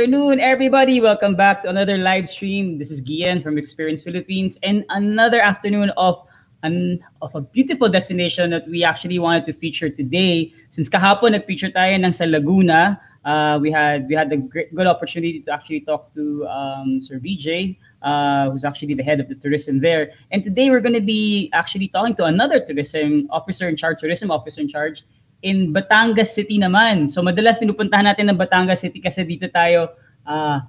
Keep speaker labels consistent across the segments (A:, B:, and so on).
A: afternoon, everybody. Welcome back to another live stream. This is Gian from Experience Philippines and another afternoon of an of a beautiful destination that we actually wanted to feature today. Since kahapon nag-feature tayo ng sa Laguna, uh, we had we had the great, good opportunity to actually talk to um, Sir BJ, uh, who's actually the head of the tourism there. And today we're going to be actually talking to another tourism officer in charge, tourism officer in charge in Batangas City naman. So madalas pinupuntahan natin ng Batangas City kasi dito tayo uh,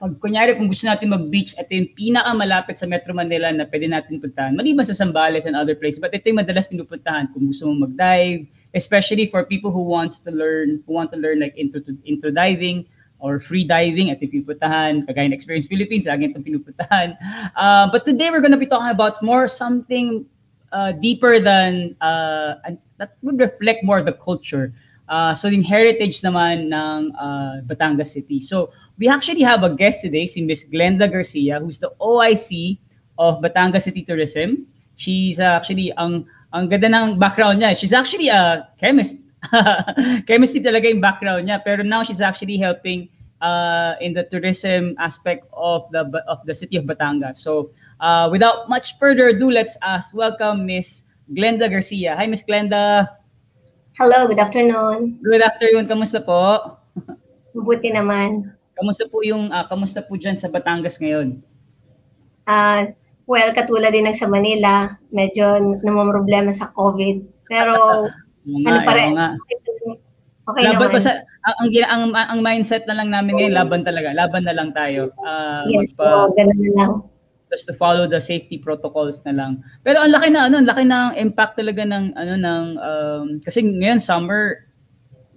A: pag kunyari kung gusto natin mag-beach, ito yung pinakamalapit sa Metro Manila na pwede natin puntahan. Maliban sa Zambales and other places, but ito yung madalas pinupuntahan kung gusto mong mag-dive, especially for people who wants to learn, who want to learn like intro, to, intro diving or free diving, ito yung pinupuntahan, kagaya ng Experience Philippines, lagi itong pinupuntahan. Uh, but today we're gonna be talking about more something uh, deeper than, uh, that would reflect more the culture Uh, so yung heritage naman ng uh, Batangas City. So we actually have a guest today, si Miss Glenda Garcia, who's the OIC of Batangas City Tourism. She's uh, actually, ang, ang ganda ng background niya. She's actually a chemist. Chemistry talaga yung background niya. Pero now she's actually helping uh, in the tourism aspect of the of the city of Batangas. So uh, without much further ado, let's ask, welcome Miss Glenda Garcia. Hi, Miss Glenda.
B: Hello, good afternoon.
A: Good afternoon. Kamusta po?
B: Mabuti naman.
A: Kamusta po yung uh, kamusta po diyan sa Batangas ngayon?
B: Uh, well, katulad din ng sa Manila, medyo namomroblema sa COVID. Pero
A: nga,
B: ano pa rin?
A: Okay laban naman. Basta, ang, ang, ang, ang mindset na lang namin ngayon, laban talaga. Laban na lang tayo.
B: Uh, yes, magpa, so, ganun na lang
A: just to follow the safety protocols na lang. Pero ang laki na ano, ang laki ng impact talaga ng ano ng um, kasi ngayon summer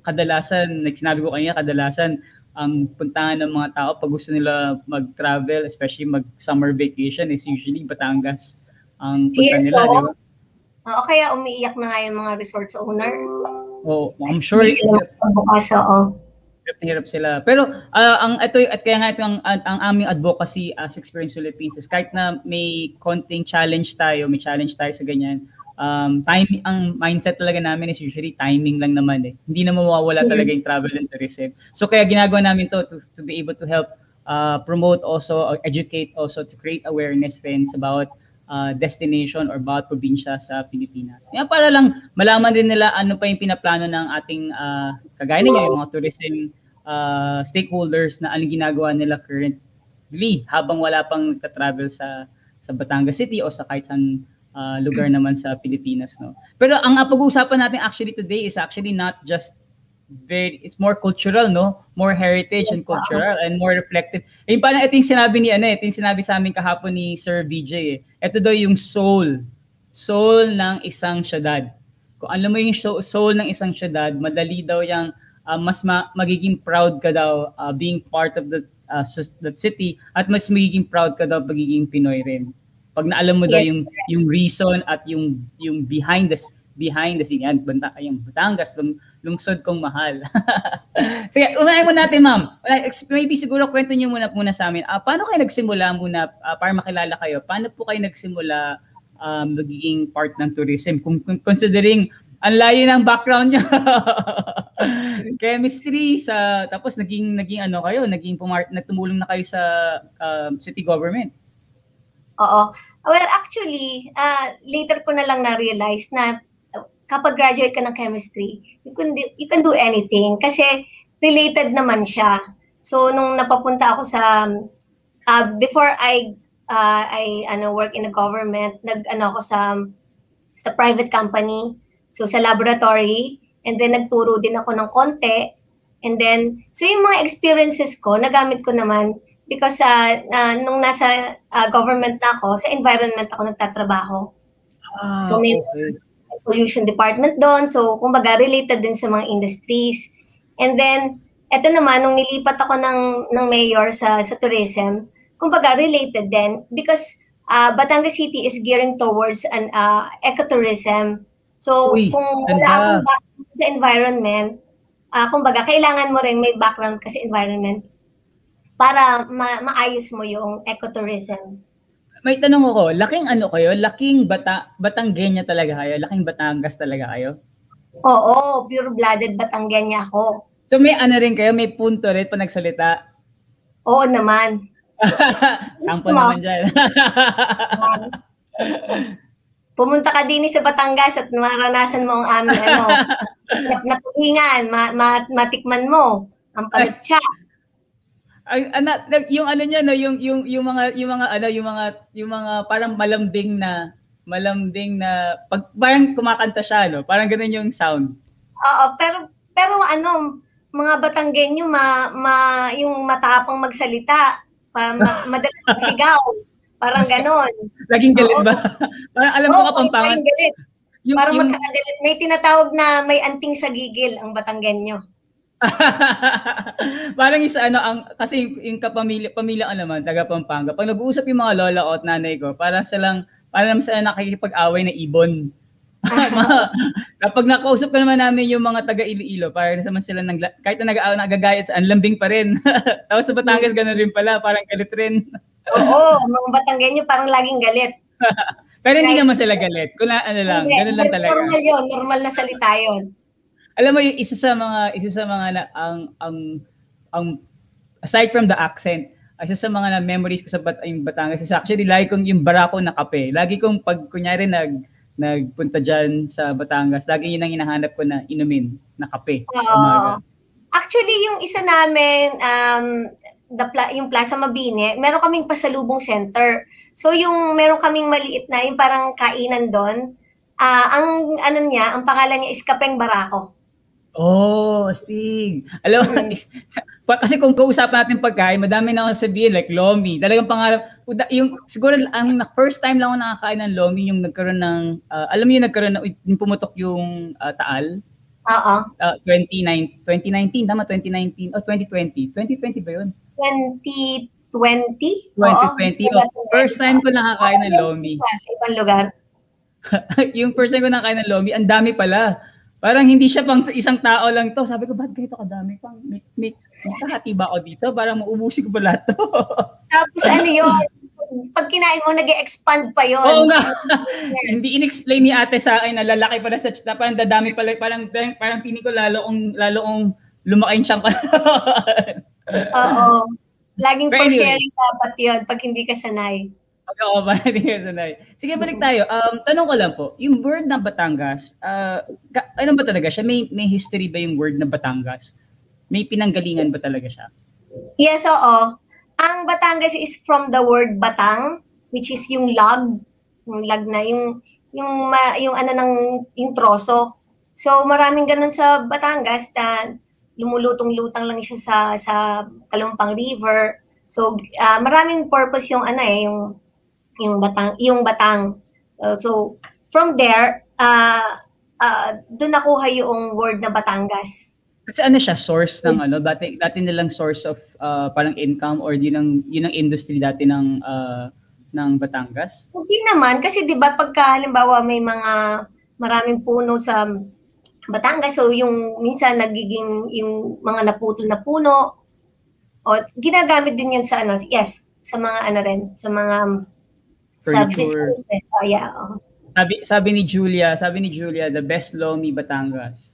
A: kadalasan, like sinabi ko kanina, kadalasan ang puntahan ng mga tao pag gusto nila mag-travel, especially mag-summer vacation is usually Batangas ang punta yes, nila, so, di ba?
B: Oo, kaya umiiyak na nga yung mga resorts owner.
A: Oh, I'm sure.
B: Bukas, oo
A: hirap sila. Pero uh, ang ito at kaya nga ito ang, ang, ang aming advocacy as Experience Philippines is kahit na may konting challenge tayo, may challenge tayo sa ganyan. Um, time ang mindset talaga namin is usually timing lang naman eh. Hindi na mawawala talaga yung travel and tourism. So kaya ginagawa namin to to, to be able to help uh, promote also or educate also to create awareness rin about uh, destination or bawat probinsya sa Pilipinas. Yan para lang malaman din nila ano pa yung pinaplano ng ating uh, kagaya ninyo, yung mga tourism uh, stakeholders na anong ginagawa nila currently habang wala pang ka-travel sa sa Batangas City o sa kahit saan uh, lugar naman sa Pilipinas no. Pero ang uh, pag-uusapan natin actually today is actually not just very it's more cultural no? More heritage and cultural and more reflective. Eh parang ito yung sinabi ni ano eh, ito yung sinabi sa amin kahapon ni Sir VJ eh. Ito daw yung soul. Soul ng isang syudad. Kung alam mo yung soul ng isang syudad madali daw yung uh, mas ma- magiging proud ka daw uh, being part of the uh, that city at mas magiging proud ka daw pagiging Pinoy rin. Pag naalam mo yes. daw yung yung reason at yung yung behind the behind the scene. Yan, banta, yung Batangas, lung, lungsod kong mahal. Sige, unahin mo natin, ma'am. Maybe siguro kwento niyo muna muna sa amin. Uh, paano kayo nagsimula muna, uh, para makilala kayo, paano po kayo nagsimula um, magiging part ng tourism? Kung, kung considering ang layo ng background niya. Chemistry sa tapos naging naging ano kayo, naging pumart nagtumulong na kayo sa uh, city government.
B: Oo. Well, actually, uh, later ko na lang na-realize na kapag graduate ka ng chemistry, you can do, you can do anything kasi related naman siya. So nung napapunta ako sa uh, before I uh, I ano work in the government, nag ano ako sa sa private company. So sa laboratory and then nagturo din ako ng konti. And then so yung mga experiences ko, nagamit ko naman because uh, uh, nung nasa uh, government na ako, sa environment ako nagtatrabaho. Ah, so may okay pollution department doon. So, kumbaga, related din sa mga industries. And then, eto naman, nung nilipat ako ng, ng mayor sa, sa tourism, kumbaga, related din because uh, Batangas City is gearing towards an uh, ecotourism. So, Uy, kung wala akong background sa environment, uh, kumbaga, kailangan mo rin may background kasi environment para ma- maayos mo yung ecotourism
A: may tanong ako, laking ano kayo? Laking bata, Batanggenya talaga kayo? Laking Batangas talaga kayo?
B: Oo, pure-blooded Batanggenya ako.
A: So may ano rin kayo, may punto rin pa nagsalita.
B: Oo naman.
A: Sample naman dyan.
B: Pumunta ka din sa Batangas at maranasan mo ang aming ano, sarap na tuwingan, ma- ma- matikman mo ang panutsa.
A: Ang ana, yung ano niya no, yung yung yung mga yung mga ano, yung mga yung mga parang malambing na malambing na pag parang kumakanta siya no, parang ganun yung sound.
B: Oo, pero pero ano, mga Batanggenyo ma, ma yung matapang magsalita, pa, ma, madalas magsigaw. Parang ganon.
A: Laging galit
B: Oo.
A: ba? parang alam ko
B: Oo,
A: kapampangan.
B: parang galit.
A: Yung,
B: Parang
A: yung,
B: magkakagalit. May tinatawag na may anting sa gigil ang Batanggenyo.
A: parang isa ano ang kasi yung, yung kapamilya pamilya ko naman taga Pampanga pag nag-uusap yung mga lola ko at nanay ko para silang para naman sila nakikipag-away na ibon. Kapag nakausap ko naman namin yung mga taga Iloilo para naman sila nang kahit na nag nagagayat sa lambing pa rin. Tapos sa Batangas ganun rin pala parang galit rin.
B: Oo, mga Batanggenyo parang laging galit.
A: pero hindi naman sila galit. Kung ano lang ganun lang talaga.
B: Normal yun, normal na salita yun.
A: Alam mo yung isa sa mga isa sa mga na, ang ang ang aside from the accent isa sa mga na memories ko sa Bat yung Batangas is actually lagi kong yung barako na kape lagi kong pag kunyari nag nagpunta diyan sa Batangas lagi yun ang hinahanap ko na inumin na kape
B: Oo.
A: umaga.
B: Actually, yung isa namin, um, the pla- yung Plaza Mabini, meron kaming pasalubong center. So, yung meron kaming maliit na, yung parang kainan doon, ah ang ano niya, ang pangalan niya is Kapeng Barako.
A: Oh, Stig. Alam mo,
B: Mm.
A: kasi kung kausapan natin pagkain, madami na ako sabihin, like Lomi. Talagang pangarap, yung, siguro, ang na- first time lang ako nakakain ng Lomi, yung nagkaroon ng, ah, alam mo yung nagkaroon ng, yung pumutok yung ah, Taal,
B: Oo.
A: uh, 29, 2019, tama, 2019, oh, 2020. 2020 ba yun?
B: 2020?
A: 2020.
B: Oo.
A: oh, first time ko nakakain ng Lomi.
B: Sa ibang lugar.
A: yung first time ko nakakain ng Lomi, ang dami pala. Parang hindi siya pang isang tao lang to. Sabi ko, ba't ganito kadami? Pang, may, may, ba ako dito? Parang maubusin ko ba lahat to?
B: Tapos ano yun, pag kinain mo, nag expand pa yun.
A: Oo nga. hindi in-explain ni ate sa akin na lalaki pala sa na parang dadami pala, parang, parang, parang pinig ko lalo kong, lalo kong lumaki siyang
B: Oo. Laging
A: anyway.
B: sharing dapat yun pag hindi ka sanay.
A: Ako ba, sanay. Sige, balik tayo. Um, tanong ko lang po, yung word na Batangas, ka- ano ba talaga siya? May, may history ba yung word na Batangas? May pinanggalingan ba talaga siya?
B: Yes, oo. Ang Batangas is from the word batang, which is yung log, yung log na, yung, yung, ma, yung ano ng, yung troso. So, maraming ganun sa Batangas na lumulutong-lutang lang siya sa, sa Kalumpang River. So, ah, maraming purpose yung ano eh, yung, yung batang, yung batang. Uh, so, from there, ah ah doon nakuha yung word na Batangas.
A: Kasi ano siya, source ng ano, dati, dati nilang source of ah, parang income or yun ang, yun ang industry dati ng, ah, ng Batangas?
B: Hindi naman, kasi di ba pagka halimbawa may mga maraming puno sa Batangas, so yung minsan nagiging yung mga naputol na puno, o ginagamit din yun sa ano, yes, sa mga ano rin, sa mga sa business. Oh, yeah. oh.
A: Sabi, sabi ni Julia, sabi ni Julia, the best Lomi Batangas.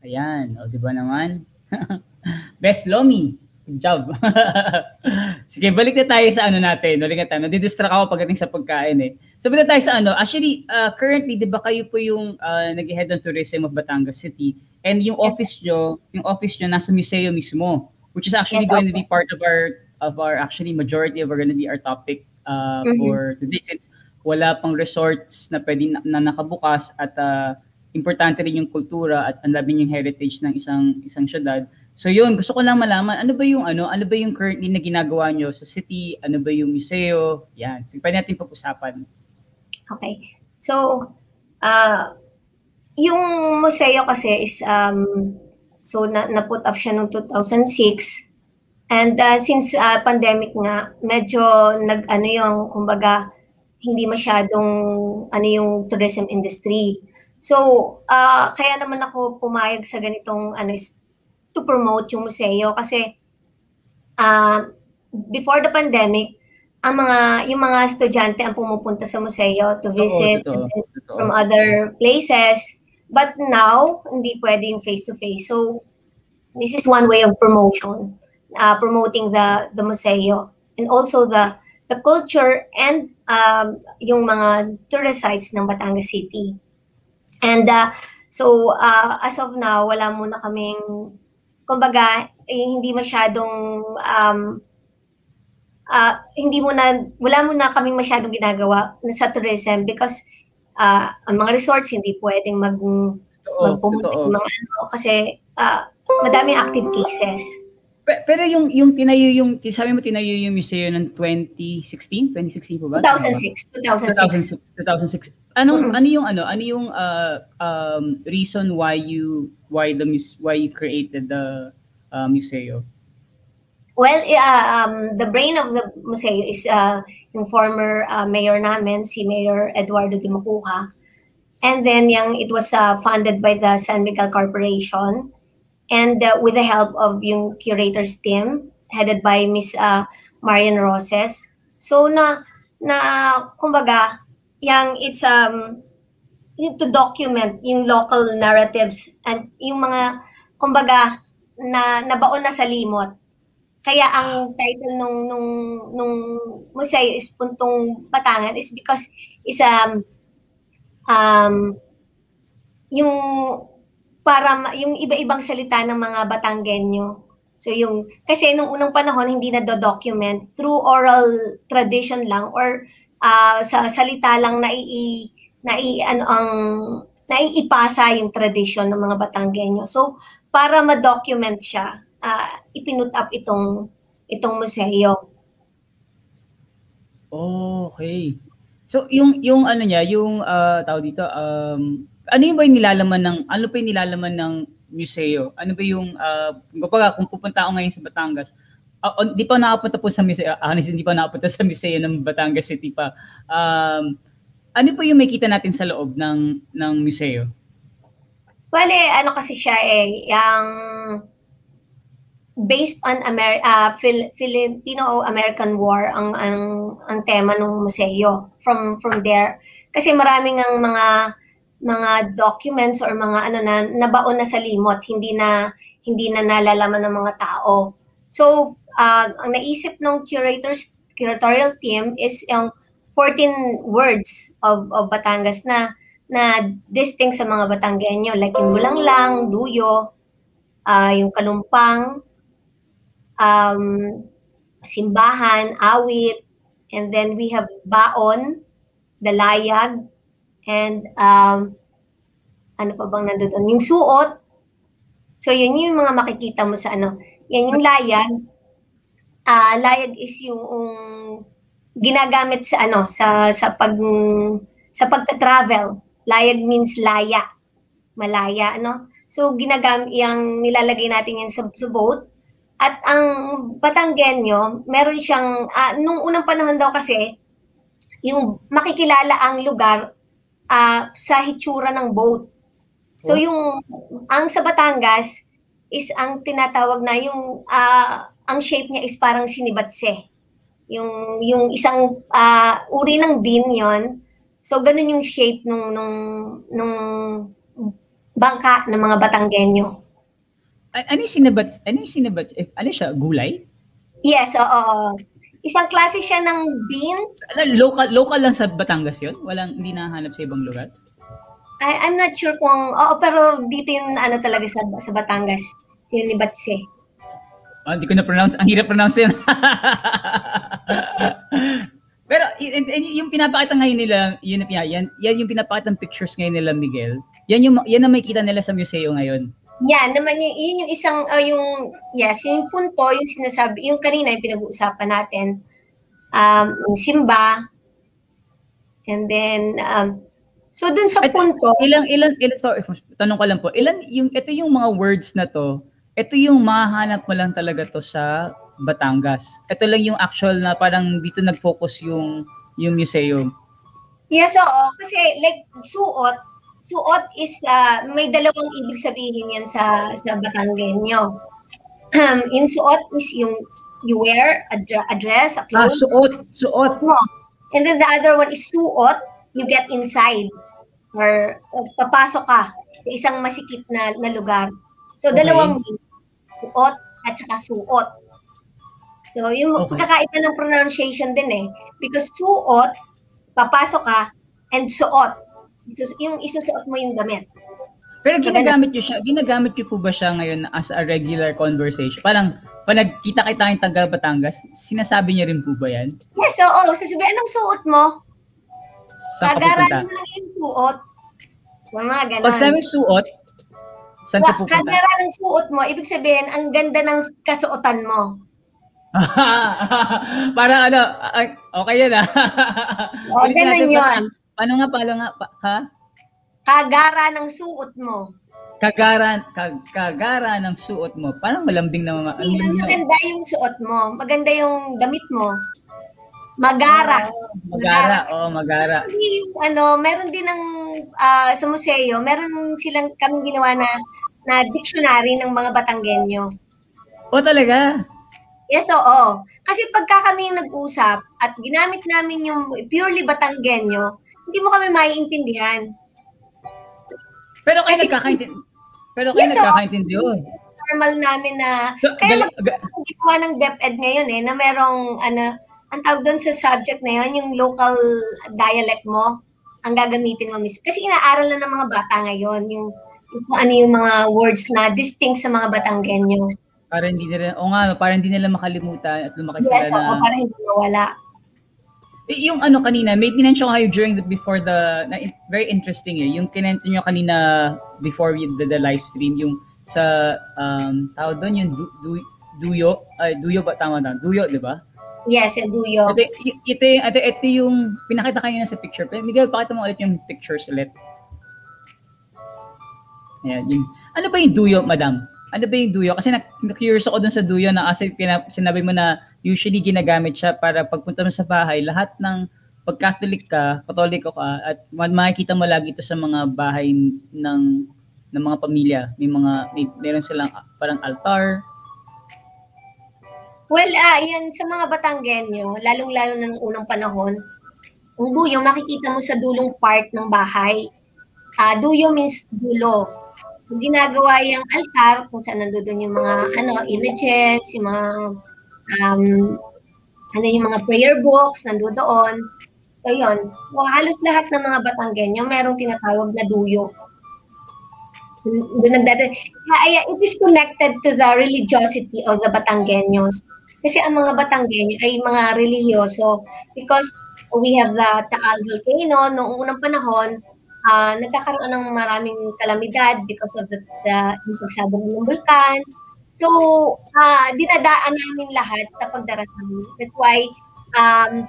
A: Ayan, o di ba naman? best Lomi. Good job. Sige, balik na tayo sa ano natin. Balik na tayo. Nadidistract ako pagdating sa pagkain eh. So, balik na tayo sa ano. Actually, uh, currently, di ba kayo po yung uh, nag-head ng tourism of Batangas City? And yung
B: Yes.
A: office nyo, yung office nyo nasa museo mismo, which is actually
B: Yes,
A: going to
B: opo.
A: be part of our, of our actually majority of our going to be our topic uh,
B: Mhm.
A: for today. Since wala pang resorts na pwede na, na nakabukas at uh, importante rin yung kultura at ang labi yung heritage ng isang isang syudad. So yun, gusto ko lang malaman ano ba yung ano, ano ba yung currently na ginagawa nyo sa city, ano ba yung museo? Yan, sige pwede natin pag-usapan.
B: Okay. So, ah yung museo kasi is, um, so na, na-put up siya noong 2006. And ah, since ah, pandemic nga, medyo nag, ano yung, kumbaga, hindi masyadong, ano yung tourism industry. So, ah kaya naman ako pumayag sa ganitong, ano, to promote yung museo kasi, ah before the pandemic, ang mga yung mga estudyante ang pumupunta sa museo to visit and then
A: Totoo.
B: from other places. But now, hindi pwede yung face-to-face. So, This is one way of promotion, uh, promoting the the museo and also the the culture and um, yung mga tourist sites ng Batangas City. And uh, so uh, as of now, wala muna kaming kumbaga eh, hindi masyadong um, uh, hindi muna wala muna kaming masyadong ginagawa sa tourism because uh, ang mga resorts hindi pwedeng mag magpumunta ng mga ano kasi uh, madaming active cases.
A: Pe- Pero yung yung tinayo yung sabi mo tinayo yung museo ng 2016, 2016 po ba?
B: 2006, 2006.
A: 2006. 2006. Anong
B: Mhm.
A: ano yung ano? Ano yung uh, um, reason why you why the why you created the uh, museo?
B: Well, yeah, um, the brain of the museo is uh, yung former uh, mayor namin, si Mayor Eduardo de Macuja. And then yung, it was uh, funded by the San Miguel Corporation and uh, with the help of yung curators team headed by Miss uh, Marian Roses. So na na kumbaga yung it's um to document yung local narratives and yung mga kumbaga na nabaon na sa limot kaya ang title nung nung nung museo is Puntong Batangan is because is um um yung para yung iba-ibang salita ng mga Batanggenyo. So yung kasi nung unang panahon hindi na document through oral tradition lang or ah, sa salita lang na i nai ano ang naiipasa yung tradisyon ng mga Batanggenyo. So para ma-document siya, ah, ipinut up itong itong museo.
A: Oh, okay. So yung yung ano niya, yung uh, tawag dito, um, ano ba yung nilalaman ng ano pa yung nilalaman ng museo? Ano ba yung uh, kumbaga kung pupunta ako ngayon sa Batangas, ah, di pa nakapunta po sa museo, ah, honestly, hindi pa nakapunta sa museo ng Batangas City pa. Um, ano po yung makita natin sa loob ng ng museo?
B: Bale, ano kasi siya eh, yung based on Amer ah, Phil- Filipino-American War ang ang ang tema ng museo from from there kasi maraming ang mga mga documents or mga ano na nabaon na sa limot hindi na hindi na nalalaman ng mga tao. So ah, ang naisip ng curators curatorial team is yung 14 words of of Batangas na na distinct sa mga Batanggenyo like yung bulanglang, duyo, ah yung kalumpang, um, simbahan, awit, and then we have baon, dalayag, and um, ano pa bang nandoon? Yung suot. So yun yung mga makikita mo sa ano. Yan yung layag. Ah, layag is yung ginagamit sa ano sa sa pag sa pagta-travel. Layag means laya. Malaya, ano? So ginagam yung nilalagay natin yan sa, sa boat. At ang Batanggenyo, meron siyang ah, nung unang panahon daw kasi yung makikilala ang lugar ah, sa hitsura ng boat. So
A: Oh.
B: yung ang sa Batangas is ang tinatawag na yung ah, ang shape niya is parang sinibatse. Yung yung isang ah, uri ng bean 'yon. So ganun yung shape nung nung nung bangka ng mga Batanggenyo.
A: Ano yung sinabat? Ano yung sinabat? eh, Ano siya? Gulay?
B: Yes, oo. Isang klase siya ng bean.
A: Ano, local local lang sa Batangas 'yon? Walang hindi nahanap sa ibang lugar?
B: I, I'm not sure kung, oo, pero dito yung ano talaga sa, sa Batangas. Yung Libatse.
A: Oh, hindi ko na pronounce. Ang hirap pronounce yan. Pero y- y- yung pinapakita ngayon nila, yun, na- yan, yan yung pinapakita ng pictures ngayon nila Miguel. Yan yung yan ang makikita nila sa museo ngayon.
B: Yan, naman yun, yun yung isang, ah, yung, yes, yung punto, yung sinasabi, yung kanina yung pinag-uusapan natin, um, yung Simba, and then, um, so dun sa
A: At-
B: punto,
A: Ilang ilan ilan sorry, tanong ko lang po. Ilan yung ito yung mga words na to, ito yung mahanap mo lang talaga to sa Batangas. Ito lang yung actual na parang dito nag-focus yung yung museum.
B: yes, oo, kasi like, suot, suot is, ah, may dalawang ibig sabihin yan sa, sa Batanggenyo. Um, yung suot is yung, you wear a, a dress, a
A: Ah,
B: clothes,
A: suot, suot.
B: mo. And then the other one is suot, you get inside or, or papasok ka sa isang masikip na, na lugar. So,
A: Okay.
B: dalawang suot at saka suot. So, yung
A: Okay.
B: pagkakaiba ng pronunciation din eh. Because suot, papasok ka, and suot. Isus- yung isusuot mo yung damit.
A: Pero ginagamit niyo siya, ginagamit niyo po ba siya ngayon as a regular conversation? Parang, pag nagkita-kita kayong taga Batangas, sinasabi niyo rin po ba yan?
B: Yes, oo. Sasabihin, anong suot mo?
A: Saan ka
B: Kagaran mo lang yung suot. Mga ganon.
A: Pag sabi suot, saan ka pupunta?
B: Kagaran ng suot mo, ibig sabihin, ang ganda ng kasuotan mo.
A: Parang ano, ay, okay yan ah.
B: O, ganun yun.
A: Paano nga, paano nga, pa, ha?
B: Kagara ng suot mo.
A: Kagaran, kag, kagara ng suot mo. Parang malambing na mga, ano
B: Yung
A: yun?
B: maganda yung suot mo. Maganda yung damit mo. Magara.
A: Magara, oo, magara.
B: Actually, yung ano, meron din ng ah, sa museo, meron silang kaming ginawa na na dictionary ng mga Batanggenyo.
A: O talaga?
B: Yes, oo. Kasi pagka kami nag-usap at ginamit namin yung purely Batanggenyo, hindi mo kami maiintindihan.
A: Pero kayo
B: Kasi-
A: nagkakaintindi. Pero kayo
B: Yes, oo.
A: nagkakaintindi yun.
B: Normal namin na
A: So,
B: Kaya ang ginawa ng DepEd ngayon eh, na merong, ano, ang tawag doon sa subject na yun, yung local dialect mo, ang gagamitin mo mismo. Kasi inaaral na ng mga bata ngayon, yung, yung kung ano yung mga words na distinct sa mga Batanggenyo.
A: para hindi nila, o nga, para hindi nila makalimutan at lumaki
B: Yes,
A: sila
B: oo,
A: na,
B: para hindi mawala.
A: Yung ano kanina, may minention kayo during the, before the, na, very interesting eh, yung kinento nyo kanina before we, the, the live stream, yung sa, um, tawag doon, yung du, du, duyo, ay, duyo ba, tama na, duyo, di ba?
B: Yes, and duyo.
A: Ito, ito, yung- ito, ito yung, pinakita kayo na sa picture, pero Miguel, pakita mo ulit yung pictures ulit. Ayan, yung, ano ba yung duyo, madam? Ano ba yung duyo? Kasi na, curious ako dun sa duyo na kasi pina, sinabi mo na usually ginagamit siya para pagpunta mo sa bahay, lahat ng pag Catholic ka, Katoliko ka, at ma- makikita mo lagi ito sa mga bahay ng ng mga pamilya. May mga, may, meron silang ah, parang altar.
B: Well, ah, yan, sa mga Batanggenyo, lalong-lalo ng unang panahon, ang duyo, makikita mo sa dulong part ng bahay. Ah, duyo means dulo. So, ginagawa yung altar, kung saan nandoon yung mga ano, images, yung mga, um, ano yung mga prayer books, nandoon. So, yun. Halos lahat ng mga Batanggenyo, merong tinatawag na duyo. Doon nagdada. Kaya it is connected to the religiosity of the Batanggenyos. Kasi ang mga Batanggenyo ay mga relihiyoso because we have the Taal volcano noong unang panahon ah, nagkakaroon ng maraming kalamidad because of the, the pagsabog ng bulkan. So, ah, dinadaan namin lahat sa pagdarasal. That's why um,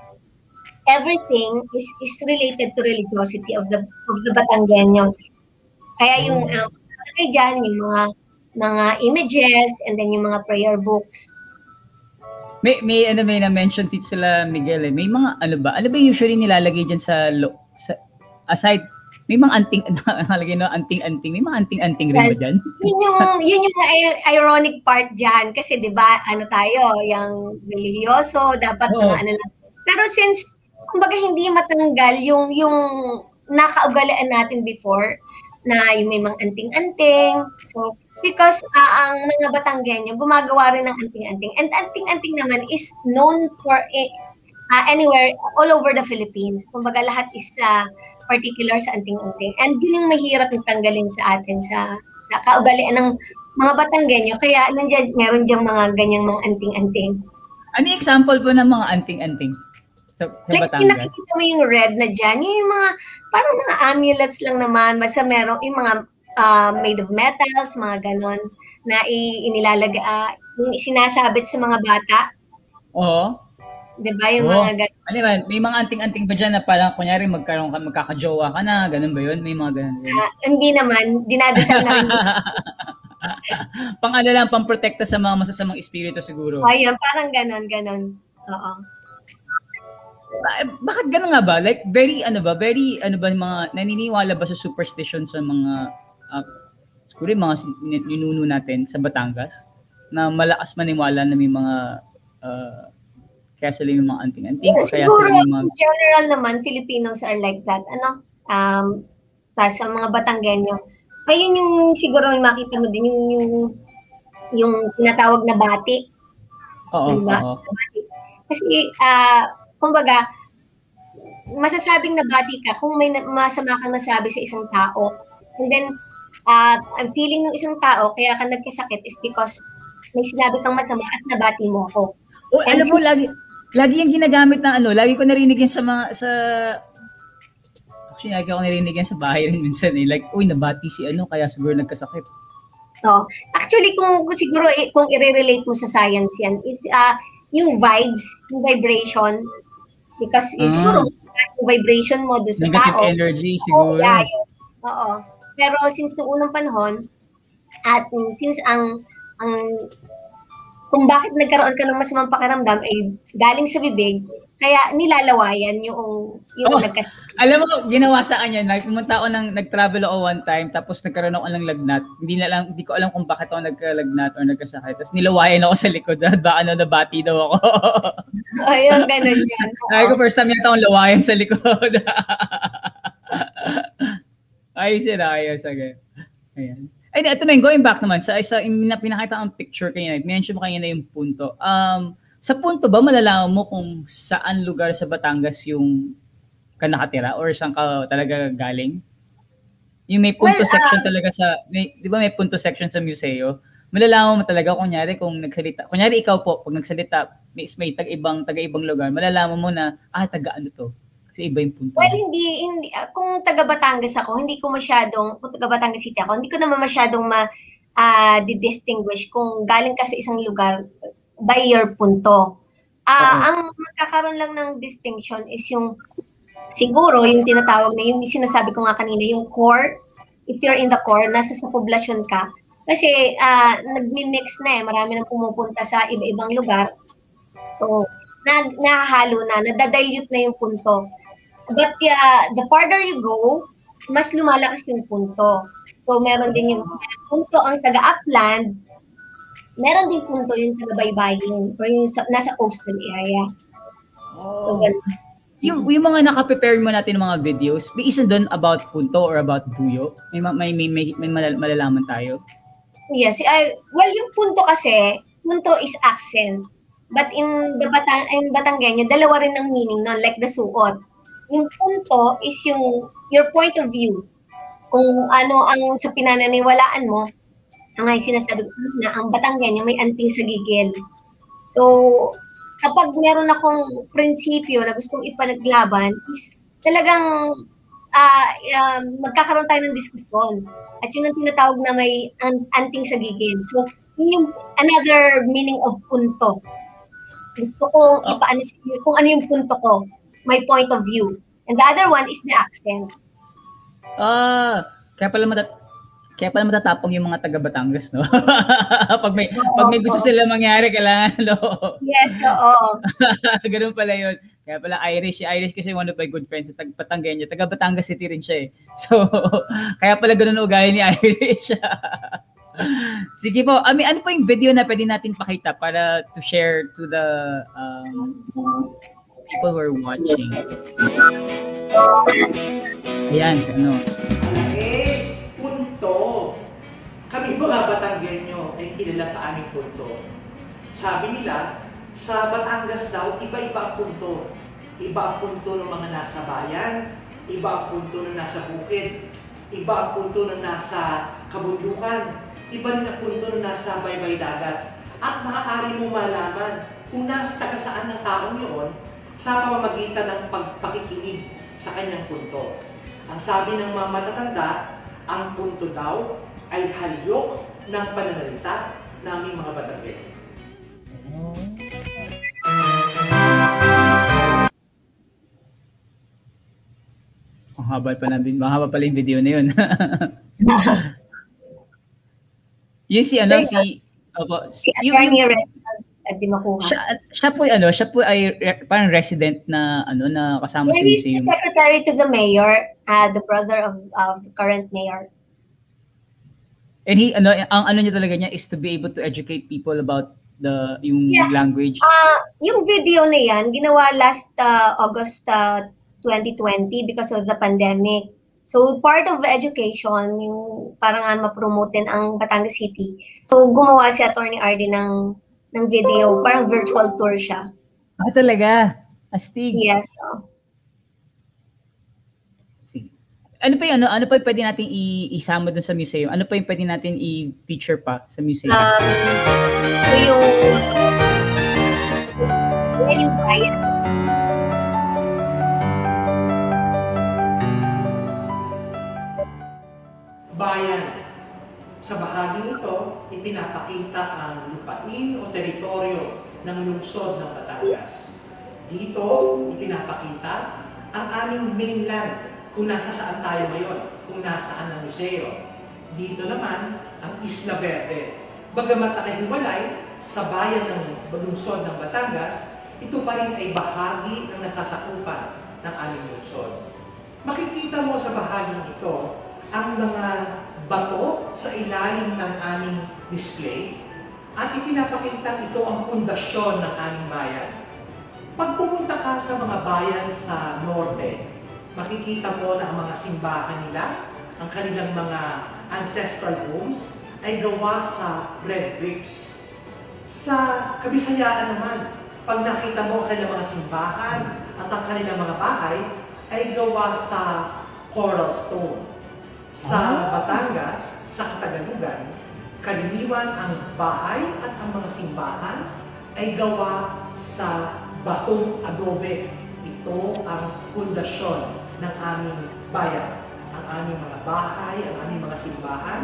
B: everything is is related to religiosity of the of the Batanggenyos. Kaya yung um, nakalagay dyan, yung mga mga images and then yung mga prayer books.
A: May may ano may na-mention si sila Miguel eh. May mga ano ba? Ano ba usually nilalagay diyan sa, lo, sa aside may mga anting nakalagay no anting-anting. May mga anting-anting rin ba diyan?
B: Yun yung yun yung ironic part diyan kasi 'di ba ano tayo, yung religyoso, dapat
A: Oo.
B: mga ano lang. Pero since kumbaga hindi matanggal yung yung nakaugalian natin before na yung may mga anting-anting. So because ah, ang mga Batanggenyo gumagawa rin ng anting-anting. And anting-anting naman is known for it ah, anywhere all over the Philippines. Kumbaga lahat is ah, particular sa anting-anting. And yun yung mahirap tanggalin sa atin sa sa kaugalian ng mga Batanggenyo. Kaya nandiyan, meron diyang mga ganyang mga anting-anting.
A: Ano example po ng mga anting-anting sa, sa
B: Like,
A: Batangas?
B: nakikita mo yung red na dyan, yun yung mga, parang mga amulets lang naman, basta meron yung mga ah, made of metals, mga ganon, na inilalagay, yung sinasabit sa mga bata,
A: Oo.
B: Di ba? Yung
A: Oo.
B: mga ganon.
A: Ano ba? May mga anting-anting ba dyan na parang kunyari magkaroon ka, magkakajowa ka na, ganun ba yun? May mga ganun ba yun?
B: Ah, hindi naman, dinadasal na rin.
A: pang ano lang, pang protekta sa mga masasamang espiritu siguro.
B: Ayun, parang ganon, ganon. Oo.
A: Ba- bakit ganun nga ba? Like, very, ano ba, very, ano ba, mga, naniniwala ba sa superstition sa mga, uh, siguro yung mga sin- ninuno natin sa Batangas, na malakas maniwala na may mga, uh, kaya sila yung mga anting-anting, o kaya
B: Siguro,
A: sila yung mga,
B: in general naman, Filipinos are like that. Ano? Um, tas sa mga Batanggenyo. Ayun yung siguro yung makita mo din, yung, yung yung tinatawag na bati.
A: Oo,
B: Diba?
A: oo.
B: Kasi, ah, kumbaga, masasabing nabati ka kung may masama kang nasabi sa isang tao. And then, ah, ang feeling ng isang tao, kaya ka nagkasakit is because may sinabi kang masama at nabati mo ako.
A: Oh, alam mo, lagi, lagi yung ginagamit ng ano, lagi ko narinig yan sa mga, sa, actually, lagi ako narinig yan sa bahay rin minsan eh. Like, uy, nabati si ano, kaya siguro nagkasakit.
B: No. Actually, kung kung siguro eh, kung i-relate mo sa science yan, is ah yung vibes, yung vibration, because
A: Ah.
B: siguro yung vibration mo doon sa
A: Negative
B: tao.
A: energy
B: Oo,
A: siguro.
B: yeah, yun. Oo. Pero since noong unang panahon, at mm, since ang ang kung bakit nagkaroon ka ng masamang pakiramdam ay galing sa bibig, kaya nilalawayan yung yung
A: Oh.
B: nagka
A: Alam mo, ginawa sa kanya, na pumunta ako ng, nag-travel ako one time, tapos nagkaroon ako ng lagnat. Hindi na lang, hindi ko alam kung bakit ako nagkalagnat or nagkasakit. Tapos nilawayan ako sa likod, dahil ba ano, nabati daw ako.
B: Ayun, ganun yan.
A: Ay ko first time yata akong lawayan sa likod. ayos yun, ayos. Okay. Ayan. Ay, ito na, going back naman, sa isa, pinakita ang picture kanina, mention mo kanina yung punto. Um, sa punto ba, malalaman mo kung saan lugar sa Batangas yung ka nakatira or saan ka talaga galing? Yung may punto
B: Well,
A: section
B: um,
A: talaga sa, may, di ba may punto section sa museo? Malalaman mo talaga, kunyari, kung nagsalita, kunyari ikaw po, pag nagsalita, may, may tag-ibang, taga-ibang lugar, malalaman mo na, ah, taga ano to? Kasi iba yung punto.
B: Well, hindi, hindi ah, kung taga Batangas ako, hindi ko masyadong, kung taga Batangas City ako, hindi ko naman masyadong ma ah, di-distinguish kung galing ka sa isang lugar by your punto. Ah,
A: Oo.
B: ang magkakaroon lang ng distinction is yung siguro yung tinatawag na yung sinasabi ko nga kanina, yung core. If you're in the core, nasa sa poblasyon ka. Kasi ah, nagmi-mix na eh, marami nang pumupunta sa iba-ibang lugar. So, na, nahahalo na, nadadilute na yung punto. But yeah, the farther you go, mas lumalakas yung punto. So, meron din yung punto ang taga-upland, meron din punto yung taga-baybayin or yung sa, nasa coastal area. So, ganun.
A: Yung, yung mga nakaprepare mo natin ng mga videos, may isa doon about punto or about buyo? May, ma- may, may, may, may malal- malalaman tayo?
B: Yes, I, well, yung punto kasi, punto is accent. But in the Batang in Batanggenyo, dalawa rin ang meaning nun, like the suot. Yung punto is yung your point of view. Kung ano ang sa pinananiwalaan mo, ang yung sinasabi ko na ang Batanggenyo may anting sa gigil. So, kapag meron akong prinsipyo na gustong ipaglaban, is talagang ah um, magkakaroon tayo ng diskusyon. At yun ang tinatawag na may an- anting sa gigil. So, yun yung another meaning of punto. Gusto ko
A: Oh.
B: ipaano kung ano yung punto ko, my point of view. And the other one is the accent.
A: Ah, kaya pala matat kaya pala matatapang yung mga taga Batangas, no? pag may pag may gusto sila mangyari, kailangan no.
B: Yes, oo.
A: Ganun pala yun. Kaya pala Irish, si Irish kasi one of my good friends, tag Batangueño, taga Batangas City rin siya eh. So, kaya pala ganun ugali ni Irish. Sige po, I mean, ano po yung video na pwede natin pakita para to share to the um, people who are watching? Ayan, so ano.
C: Eh, punto. Kami mga Batanggenyo ay kilala sa aming punto. Sabi nila, sa Batangas daw, iba-iba ang punto. Iba ang punto ng mga nasa bayan, iba ang punto ng nasa bukid, iba ang punto ng nasa kabundukan, iba rin ang punto ng nasa baybay dagat. At maaari mo malaman kung nasa taga saan ng taong yun sa pamamagitan ng pagpakikinig sa kanyang punto. Ang sabi ng mga matatanda, ang punto daw ay halyok ng pananalita ng aming mga Batanggenyo.
A: Ang haba pa na din, mahaba pala yung video na yun. yun si ano,
B: So,
A: si, opo,
B: si Attorney Reginald at di makuha.
A: siya, siya po ano, siya po ay re- parang resident na ano na kasama sa
B: Well, he's the
A: museum.
B: secretary to the mayor, uh, the brother of, of the current mayor.
A: And he ano ang ano niya talaga niya is to be able to educate people about the yung
B: Yeah.
A: language.
B: Ah, yung video na yan, ginawa last uh, August uh, 2020 because of the pandemic. So, part of education, yung parang nga mapromotin ang Batangas City. So, gumawa si Attorney RD ng, ng video, parang virtual tour siya.
A: Ah, talaga? Astig.
B: Yes. oh.
A: Sige. Ano pa yung ano, ano pa yung pwede natin i- isama dun sa museum? Ano pa yung pwede natin i-feature pa sa museum?
B: Um, so, yung, yan yung prior
C: bayan. Sa bahaging ito, ipinapakita ang lupain o teritoryo ng lungsod ng Batangas. Dito, ipinapakita ang aming mainland kung nasa saan tayo ngayon, kung nasaan ang museo. Dito naman, ang Isla Verde. Bagamat nakahiwalay sa bayan ng lungsod ng Batangas, ito pa rin ay bahagi ng nasasakupan ng aming lungsod. Makikita mo sa bahaging ito ang mga bato sa ilalim ng aming display at ipinapakita ito ang pundasyon ng aming bayan. Pag pumunta ka sa mga bayan sa norte, makikita mo na ang mga simbahan nila, ang kanilang mga ancestral homes, ay gawa sa red bricks. Sa kabisayaan naman, pag nakita mo ang kanilang mga simbahan at ang kanilang mga bahay, ay gawa sa coral stone. Sa Batangas, sa Katagalugan, kalimiwan ang bahay at ang mga simbahan ay gawa sa batong adobe. Ito ang pundasyon ng aming bayan. Ang aming mga bahay, ang aming mga simbahan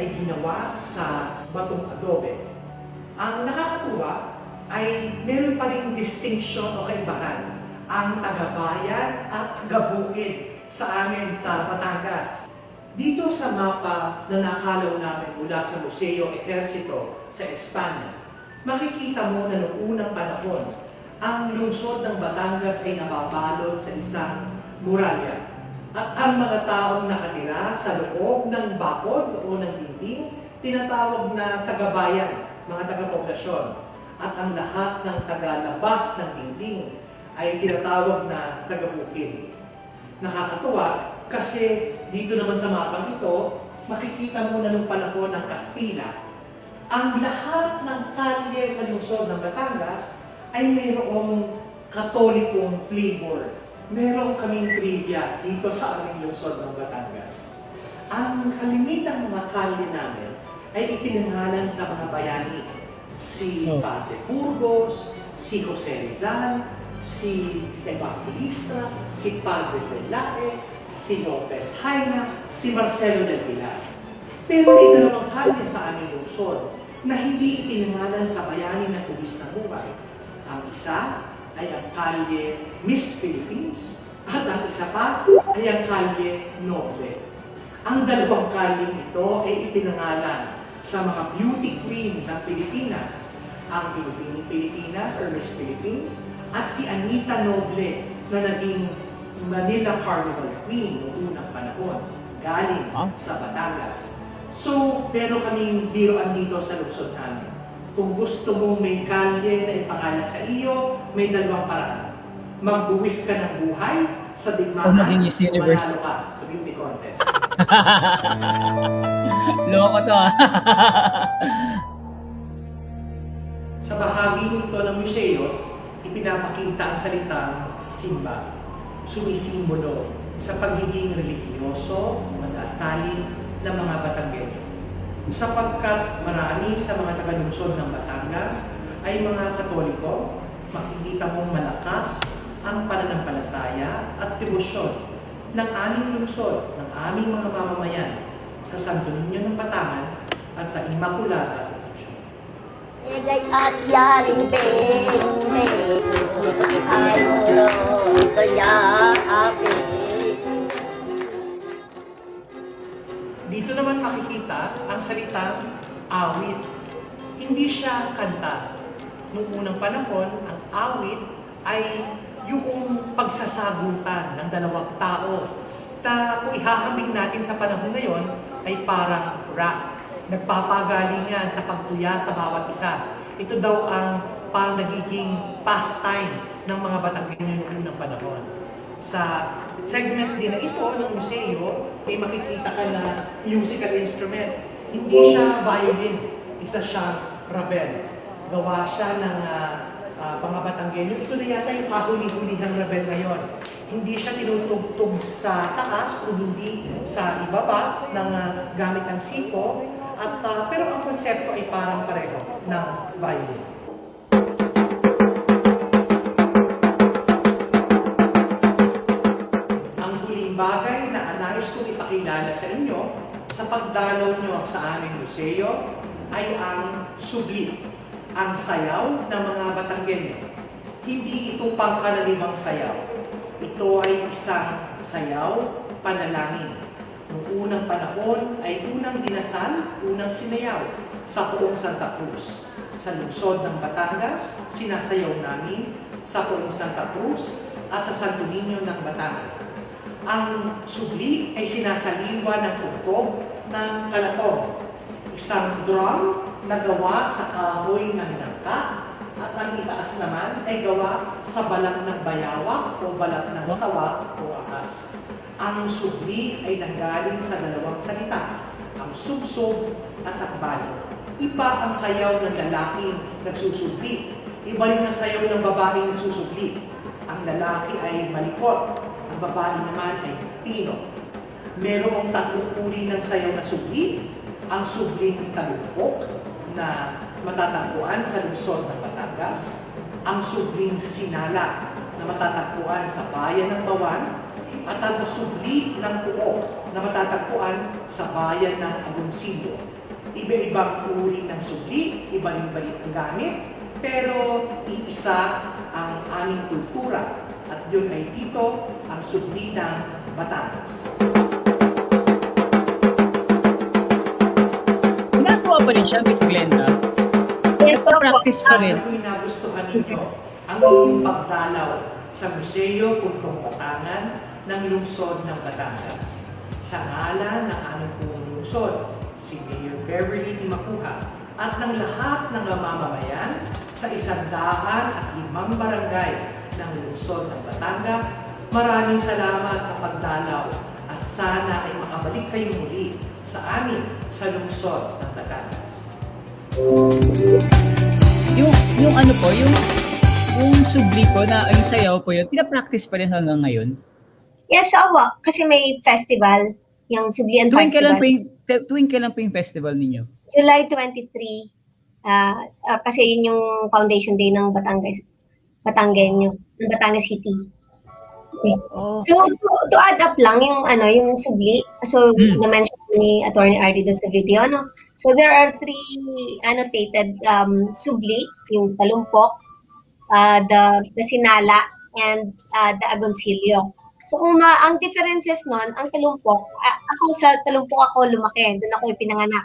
C: ay ginawa sa batong adobe. Ang nakakatuwa ay meron pa rin distinction o kaibahan ang tagabayan at tagabukid sa amin sa Batangas. Dito sa mapa na nakalaw namin mula sa Museo Ejercito sa Espanya, makikita mo na noong unang panahon, ang lungsod ng Batangas ay nababalot sa isang muralya. At ang mga taong nakatira sa loob ng bakod o ng dinding, tinatawag na tagabayan, mga taga-poblasyon. At ang lahat ng tagalabas ng dinding ay tinatawag na taga-bukid. Nakakatuwa kasi dito naman sa mapang ito, makikita mo na nung panahon ng Kastila, ang lahat ng kalye sa lungsod ng Batangas ay mayroong katolikong flavor. Meron kaming trivia dito sa aming lungsod ng Batangas. Ang kalimitang mga kalye namin ay ipinangalan sa mga bayani. Si
A: Oh.
C: Padre Burgos, si Jose Rizal, si Evangelista, si Padre Velaez, si Lopez Haina, si Marcelo del Pilar. Pero may dalawang kalye sa aming lungsod na hindi ipinangalan sa bayani ng ubis ng buhay. Ang isa ay ang kalye Miss Philippines at ang isa pa ay ang kalye Noble. Ang dalawang kalye ito ay ipinangalan sa mga beauty queen ng Pilipinas, ang Pilipining Pilipinas or Miss Philippines at si Anita Noble na naging Manila Carnival Queen noong unang panahon, galing
A: Ah.
C: sa Batangas. So, pero kaming biroan dito sa lungsod namin. Kung gusto mo may kalye na ipangalan sa iyo, may dalawang paraan. Magbuwis ka ng buhay sa digmaan,
A: maging Miss Universe.
C: ka sa beauty contest.
A: Loko to ah.
C: Sa bahagi nito ng museo, ipinapakita ang salitang simba. Sumisimbolo sa pagiging religyoso, mag-asalin ng mga Batanggenyo. Sapagkat marami sa mga tagalungsod ng Batangas ay mga Katoliko, makikita mong malakas ang pananampalataya at debosyon ng aming lungsod, ng aming mga mamamayan sa Santo Niño ng Batangan at sa Immaculada Concepcion.
D: Egay at yaring pene Ano kaya api
C: Dito naman makikita ang salitang awit. Hindi siya kanta. Noong unang panahon, ang awit ay yung pagsasagutan ng dalawang tao. Na kung ihahambing natin sa panahon ngayon, ay parang rap. Nagpapagalingan sa pagtuya sa bawat isa. Ito daw ang parang nagiging pastime ng mga Batanggenyo noong unang panahon. Sa segment din na ito ng museo, may makikita ka na musical instrument. Hindi siya violin, isa siyang rabel. Gawa siya ng uh, uh, mga Batanggenyo. Ito na yata yung kahuli-hulihang rabel ngayon. Hindi siya tinutugtog sa taas kung hindi sa ibaba ng uh, gamit ng sipo. At, uh, pero ang konsepto ay parang pareho ng violin. Ang huling bagay na nais kong ipakilala sa inyo sa pagdalaw nyo sa aming museo ay ang subli, ang sayaw ng mga Batanggenyo. Hindi ito pangkalalimang sayaw. Ito ay isang sayaw, panalangin. Noong unang panahon ay unang dinasal, unang sinayaw sa buong Santa Cruz. Sa lungsod ng Batangas, sinasayaw namin sa buong Santa Cruz at sa Santo Niño ng Batangas. Ang subli ay sinasaliwa ng tugtog ng kalatong. Isang drum na gawa sa kahoy ng nangka at ang itaas naman ay gawa sa balat ng bayawak o balat ng sawa o akas. Ang subli ay nanggaling sa dalawang salita, ang subsob at akbalo. Iba ang sayaw ng lalaking nagsusubli. Iba rin ang sayaw ng babaeng nagsusubli. Ang lalaki ay malikot, ang babae naman ay pino. Merong tatlong uri ng sayaw na subli. Ang subling talumpok na matatagpuan sa lungsod ng Batangas. Ang subling sinala na matatagpuan sa bayan ng Bawan. At ang subli ng puok na matatagpuan sa bayan ng Agoncillo. Iba-ibang uri ng subli, iba-iba ang gamit, pero iisa ang aming kultura at yun ay dito ang subli ng Batangas.
A: Ginagawa pa rin siya, Miss Glenda.
B: Yes, opo.
A: Nagpa-practice pa rin.
C: Po'y nagustuhan ninyo ang inyong pagdalaw sa Museo Puntong Batangan ng Lungsod ng Batangas. Sa ngalan ng aming buong lungsod, si Mayor Beverly Imakuha at ng lahat ng mamamayan sa isandahan at limang barangay ng lungsod ng Batangas, maraming salamat sa pagdalaw at sana ay makabalik kayo muli sa amin sa lungsod ng Batangas.
A: Yung, yung ano po, yung yung subli po na yung sayaw po yun, pinapractice pa rin hanggang ngayon.
B: Yes, awa. Kasi may festival, yung Sublian
A: Tuwing kailan
B: Festival.
A: po yung, tuwing kailan po yung festival ninyo?
B: July 23, ah ah, kasi yun yung foundation day ng Batangas, Batangenyo, ng Batangas City. Okay.
A: Oh.
B: So, to, to add up lang yung ano, yung subli. So,
A: Mm.
B: na-mention ni Attorney RD doon sa video, ano. So, there are three annotated um, subli, yung talumpok, uh, the, the sinala, and uh, the agoncillo. So, kung ma, ang differences nun, ang talumpok, ako sa talumpok ako lumaki, doon ako ipinanganak.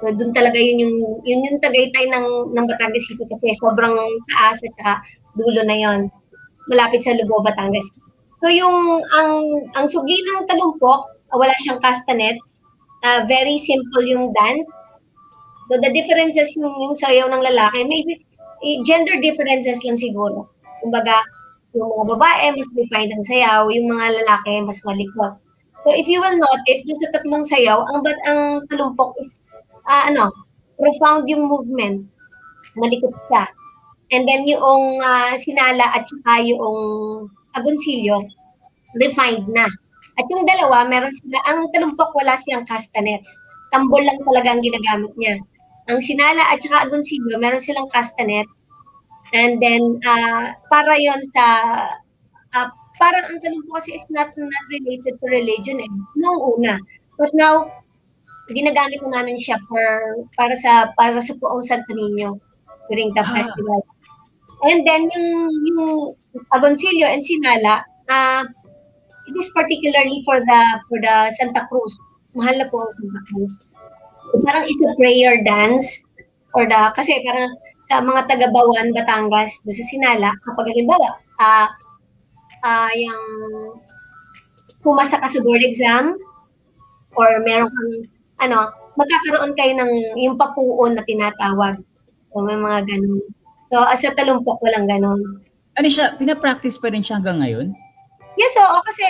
B: So, doon talaga yun yung, yun yung tagaytay ng, ng Batangas City kasi sobrang taas at dulo na yon malapit sa Lubo, Batangas. So yung ang ang subli ng talumpok, ah, wala siyang castanets. ah, very simple yung dance. So the differences yung, yung sayaw ng lalaki, maybe eh, gender differences lang siguro. Kumbaga, yung mga babae mas refined ang sayaw, yung mga lalaki mas malikot. So if you will notice, dun sa tatlong sayaw, ang bat ang talumpok is ah, ano, profound yung movement. Malikot siya. And then yung ah, sinala at saka yung agoncillo, refined na. At yung dalawa, meron sila, ang talumpok wala siyang castanets. Tambol lang talaga ang ginagamit niya. Ang sinala at saka agoncillo, meron silang castanets. And then, ah, para yon sa, ah, parang ang talumpok kasi is not, not related to religion eh. Noong una. But now, ginagamit na namin siya for, para sa, para sa buong Santo Niño during the
A: Ah.
B: festival. And then yung yung Agoncillo and Sinala, uh, it is particularly for the for the Santa Cruz. Mahal na po ang Santa Cruz. So, parang is a prayer dance or the kasi parang sa mga taga Bawan, Batangas, doon sa Sinala, kapag halimbawa, ah ah yung pumasa ka sa board exam or meron kang ano, magkakaroon kayo ng yung papuon na tinatawag. So, may mga ganun. So, as sa talumpok, walang ganun.
A: Ano siya, pinapractice pa rin siya hanggang ngayon?
B: Yes, oo, kasi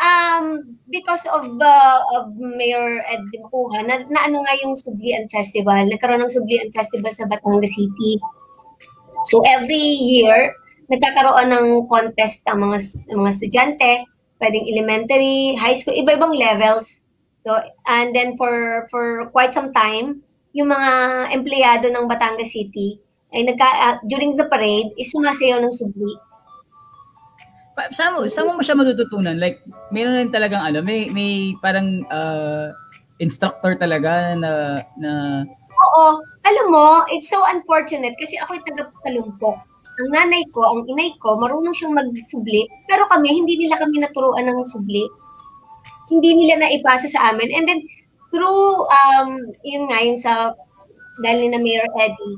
B: um, because of, uh, of Mayor Ed Dimacuha, na, na ano nga yung Sublian Festival, nagkaroon ng Sublian Festival sa Batangas City. So every year, nagkakaroon ng contest ang mga ang mga estudyante, pwedeng elementary, high school, iba-ibang levels. So and then for for quite some time, yung mga empleyado ng Batangas City ay nagka ah, during the parade is sumasayaw ng subli.
A: Pa- Saan mo, saan mo siya matututunan? Like, meron rin talagang ano, may, may parang uh, instructor talaga na, na
B: Oo, alam mo, it's so unfortunate kasi ako'y taga-palumpok. Ang nanay ko, ang inay ko, marunong siyang magsubli, pero kami, hindi nila kami naturuan ng subli. Hindi nila naipasa sa amin. And then, through, um, yun nga, yung sa, dahil ni na Mayor Eddie,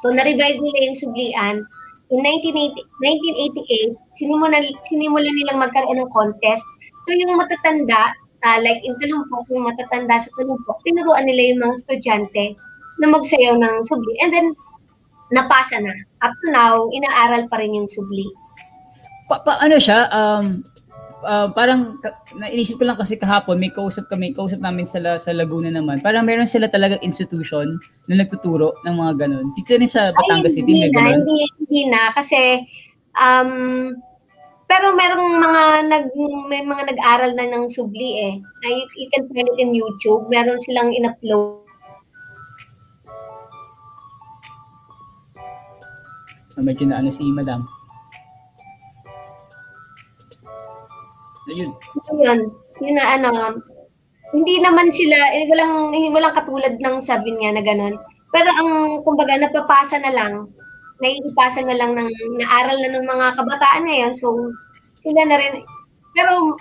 B: so na-revive nila yung sublian. In 1980, 1988, sinimulan, sinimulan nilang magkaroon ng contest. So yung matatanda, ah, like in Talumpok, yung matatanda sa Talumpok, tinuruan nila yung mga estudyante na magsayaw ng subli. And then, napasa na. Up to now, inaaral pa rin yung subli.
A: pa, pa- siya, um, uh, parang nainisip ko lang kasi kahapon may kausap kami, kausap namin sa, sa Laguna naman. Parang meron sila talagang institution na nagtuturo ng mga ganun. Dito rin sa Batangas City
B: hindi na,
A: ganun.
B: hindi, hindi na. Kasi, um, pero merong mga nag may mga nag-aral na ng subli eh. Na you, you can find it in YouTube. Meron silang in-upload.
A: Ah, medyo na ano si Madam. Ayun.
B: Yun, yun na ano, hindi naman sila, eh, walang, eh, walang katulad ng sabi niya na gano'n. Pero ang, kumbaga, napapasa na lang, naiipasa na lang ng, naaral na ng mga kabataan ngayon, so, sila na rin, pero,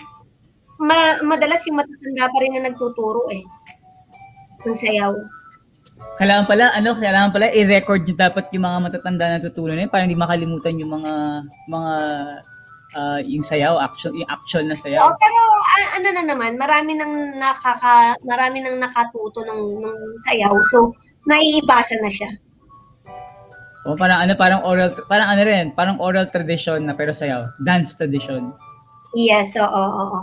B: ma, madalas yung matatanda pa rin na nagtuturo eh, ng sayaw.
A: Kailangan pala, ano, kailangan pala i-record nyo dapat yung mga matatanda na tutunan na yun para hindi makalimutan yung mga, mga, ah, yung sayaw, action, yung action na sayaw.
B: Oo, pero a- ano na naman, marami nang nakaka, marami nang nakatuto ng, ng sayaw, so, naiipasa na siya.
A: O parang ano, parang oral, parang ano rin, parang oral tradition na pero sayaw. Dance tradition.
B: Yes, oo, oo, oo.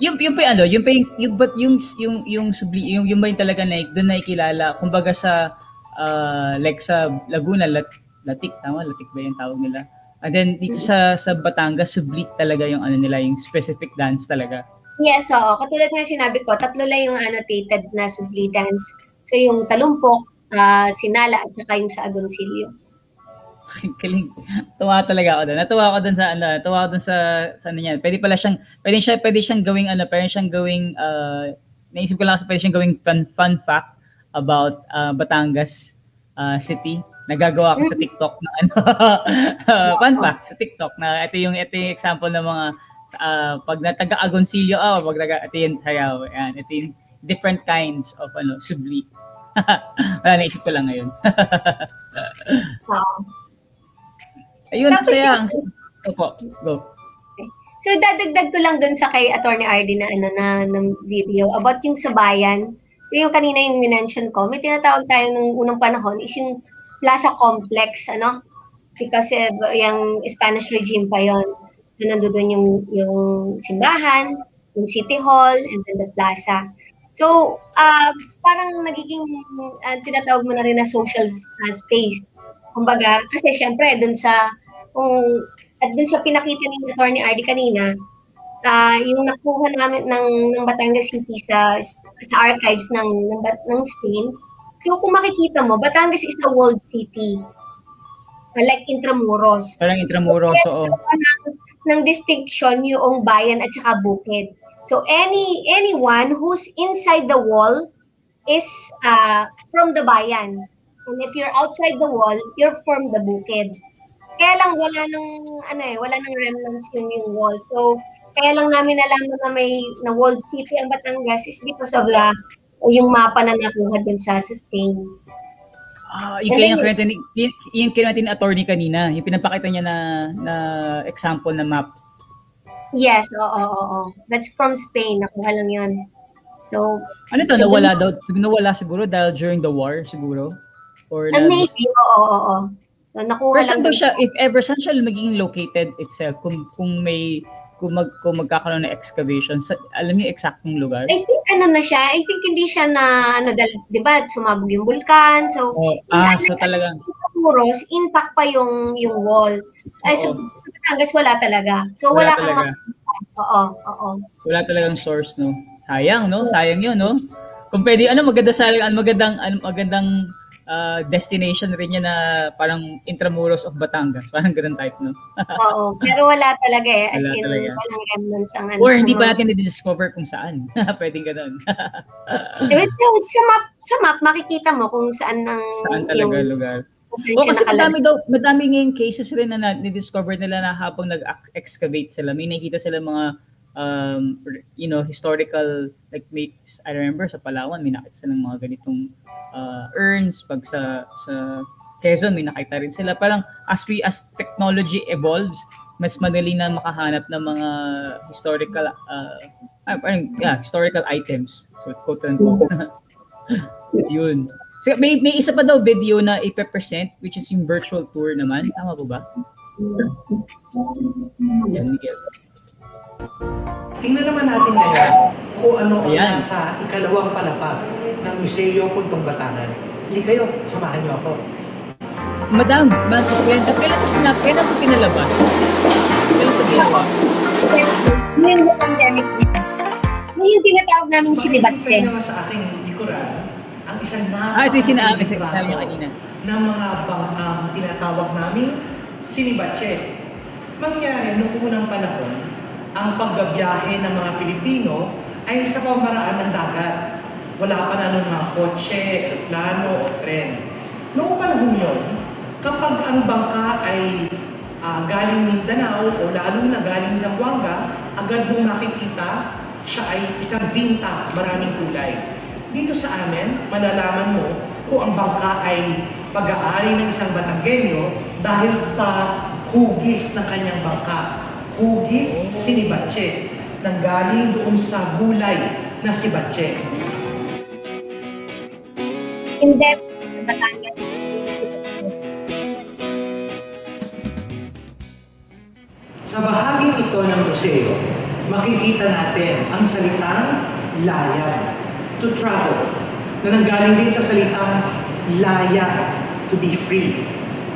A: Yung yung pa yung ano, yung pa yung, yung but yung yung yung subli, yung yung ba yung talaga na doon nakikilala kumbaga sa ah, like sa Laguna Lat, Latik tama Latik ba yung tawag nila and then dito sa sa Batangas sublik talaga yung ano nila yung specific dance talaga
B: Yes, oo. Katulad nga sinabi ko, tatlo lang yung annotated na subli dance. So yung talumpok, ah, sinala, at saka yung sa agoncillo.
A: Galing. Tuwa talaga ako doon. Natuwa ako doon sa ano, natuwa ako doon sa sa ano niyan. Pwede pala siyang pwede siya pwede siyang gawing ano, pwede siyang gawing uh, naisip ko lang kasi pwede siyang gawing fun, fun fact about uh, Batangas uh, City. Nagagawa ko sa TikTok na ano fun fact sa TikTok na ito yung ito yung example ng mga uh, pag nataga Agoncillo oh, pag ito yung sayaw. Yan, ito yung different kinds of ano, subli. Wala, naisip ko lang ngayon.
B: Oo.
A: Ayun,
B: Tapos
A: saya.
B: yung-
A: Opo, go.
B: So dadagdag ko lang dun sa kay Attorney RD na ano na ng video about yung sa bayan. So yung kanina yung minention ko, may tinatawag tayo nung unang panahon is yung Plaza Complex, ano? Because eh, yung Spanish regime pa yon. So nandoon yung yung simbahan, yung City Hall, and then the plaza. So, ah parang nagiging ah, tinatawag mo na rin na social ah, space. Kumbaga, kasi syempre dun sa kung at dun sa pinakita ni Attorney RD kanina, ah yung nakuha namin ng, ng Batangas City sa sa archives ng, ng, ng Spain. So kung makikita mo, Batangas is a walled city. Like Intramuros.
A: Parang Intramuros, oo.
B: ng, ng distinction yung bayan at saka bukid. So any anyone who's inside the wall is uh, from the bayan. And if you're outside the wall, you're from the bukid. Kaya lang wala nang ano eh, wala nang remnants yung yung wall. So kaya lang namin nalaman na may na walled city ang Batangas is because of the yung mapa na nakuha dun sa, sa Spain.
A: Ah, yung kaya kinuwento ni yung, kinuwento ni attorney kanina, yung pinapakita niya na na example na map.
B: Yes, oo, oo, oo. That's from Spain. Nakuha lang yun. So,
A: Ano to, nawala daw, nawala siguro dahil during the war siguro? Or
B: Uh, maybe, oo, oo, oo. So, nakuha
A: Pero
B: lang
A: siya, if ever, saan siya magiging located itself? Kung, kung may, kung, mag, kung magkakaroon ng excavation, sa, alam niyo eksaktong lugar?
B: I think ano na siya, I think hindi siya na, ano, dahil, di ba, sumabog yung vulkan, so,
A: Oh, ah, so talagang,
B: muros, intact pa yung yung wall. Ay, sa, sa Batangas, wala talaga. So,
A: wala
B: wala, kang
A: talaga.
B: Oo, oo.
A: Wala talagang source, no? Sayang, no? Sayang yun, no? Kung pwede, ano, maganda sa, ano, magandang, ano, magandang ah, destination rin yan na parang intramuros of Batangas. Parang ganun type, no?
B: Oo, pero wala talaga eh. As
A: Wala
B: in,
A: talaga.
B: walang remnants ang ano.
A: Or hindi pa natin na-discover kung saan. Pwedeng ganun.
B: Eh, so, sa map, sa map, makikita mo kung saan ang
A: saan talaga lugar.
B: kung saan
A: O
B: siya
A: kasi madami daw, madami ngayon cases rin na, na discover nila na habang nag-excavate sila, may nakita sila mga um, you know, historical, like may, I remember sa Palawan, may nakita sila ng mga ganitong uh, urns, pag sa, sa Quezon, may nakita rin sila. Parang as we, as technology evolves, mas madali na makahanap ng mga historical, uh, ah, parang, yeah, historical items. So, quote unquote. Yun. So, may, may isa pa daw video na ipe-present, which is yung virtual tour naman. Tama po ba? Yan, Miguel.
C: Tingnan naman natin ngayon kung ano ang
A: Ayan.
C: nasa ikalawang palapag ng Museo Puntong Batangan. Hindi kayo, samahan niyo ako.
A: Madam, Ma'am Kwenta, kailan ito pina, kailan ito pinalabas? Kailan ito ginawa?
B: Ngayon yung pandemic siya. Ngayon yung tinatawag namin sinibatse.
C: Makikita niyo sa aking likuran ang isang
A: Ah, ito yung sinabi,
C: napakahirap
A: sabi niya kanina.
C: ng mga bangkang tinatawag namin sinibatse. Mangyari noong unang panahon, ang pagbabiyahe ng mga Pilipino ay sa pamaraan ng dagat. Wala pa na nung mga kotse, plano, o tren. Noong panahon yun, kapag ang bangka ay ah, galing Mindanao o lalo na galing Zamboanga, agad mong makikita siya ay isang binta, maraming kulay. Dito sa amin, malalaman mo kung ang bangka ay pag-aari ng isang Batanggenyo dahil sa hugis ng kanyang bangka. Hugis sinibatche, nanggaling doon sa gulay na si Batche.
B: In depth, Batangas.
C: Sa bahaging ito ng museo, makikita natin ang salitang layag, to travel, na nanggaling din sa salitang laya, to be free.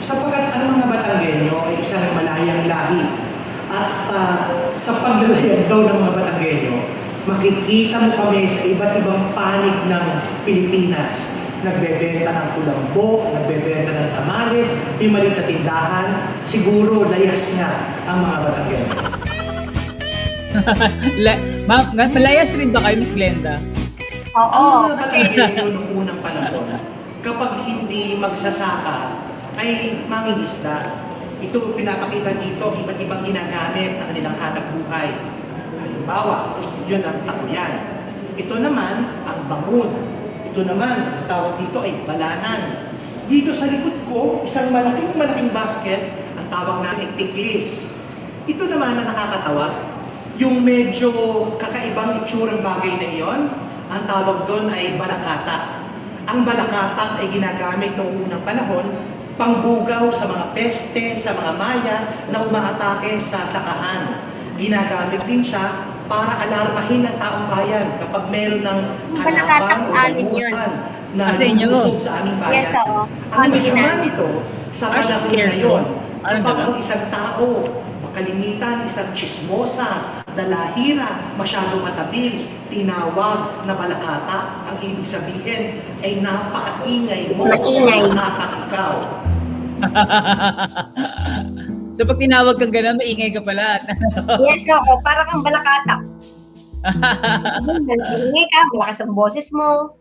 C: Sapagkat ang mga Batanggenyo ay isang malayang lahi. At ah, sa paglalayag daw ng mga Batanggenyo, makikita mo kami sa iba't ibang panig ng Pilipinas. Nagbebenta ng tulambo, nagbebenta ng tamales, may maliit na tindahan, siguro layas nga ang mga Batanggenyo.
A: La, ma'am, nga- malayas rin ba kayo, Miss Glenda?
B: Oo,
C: ang mga
B: kasi
C: Batanggenyo noong unang panahon, kapag hindi magsasaka, ay mangingisda. Ito pinapakita dito, iba't ibang ginagamit sa kanilang hanap buhay. Halimbawa, yun ang takuyan. Ito naman, ang bangun. Ito naman, tawag dito ay balanan. Dito sa likod ko, isang malaking malaking basket, ang tawag namin ay tiklis. Ito naman na nakakatawa, yung medyo kakaibang itsurang bagay na iyon, ang tawag doon ay balakata. Ang balakata ay ginagamit noong unang panahon pangbugaw sa mga peste, sa mga maya na umaatake sa sakahan. Ginagamit din siya para alarmahin ang taong bayan kapag meron ng
B: sa
C: o damuhan na
A: Ah, sa
C: aming bayan.
B: Yes, oo.
C: Ang masama nito, sa
A: Ah,
C: panahon
A: scared
C: na yun,
A: mo? Parang
C: kapag ang isang tao, makalimitan, isang chismosa, dalahira, masyadong matabil, tinawag na balakata, ang ibig sabihin ay napakaingay mo,
B: Maingay.
C: nakakakaw.
A: so pag tinawag kang gano'n, maingay ka pala.
B: yes, oo, parang kang balakata. Hindi ka, malakas ang boses mo.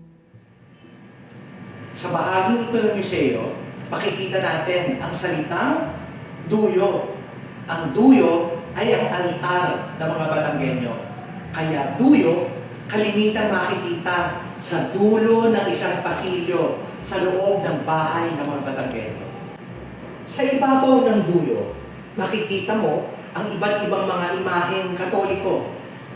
C: Sa bahagi ito ng museo, makikita natin ang salitang duyo. Ang duyo ay ang altar ng mga Batanggenyo. Kaya duyo, kalimitan makikita sa dulo ng isang pasilyo sa loob ng bahay ng mga Batanggenyo. Sa ibabaw ng duyo, makikita mo ang iba't ibang mga imaheng katoliko.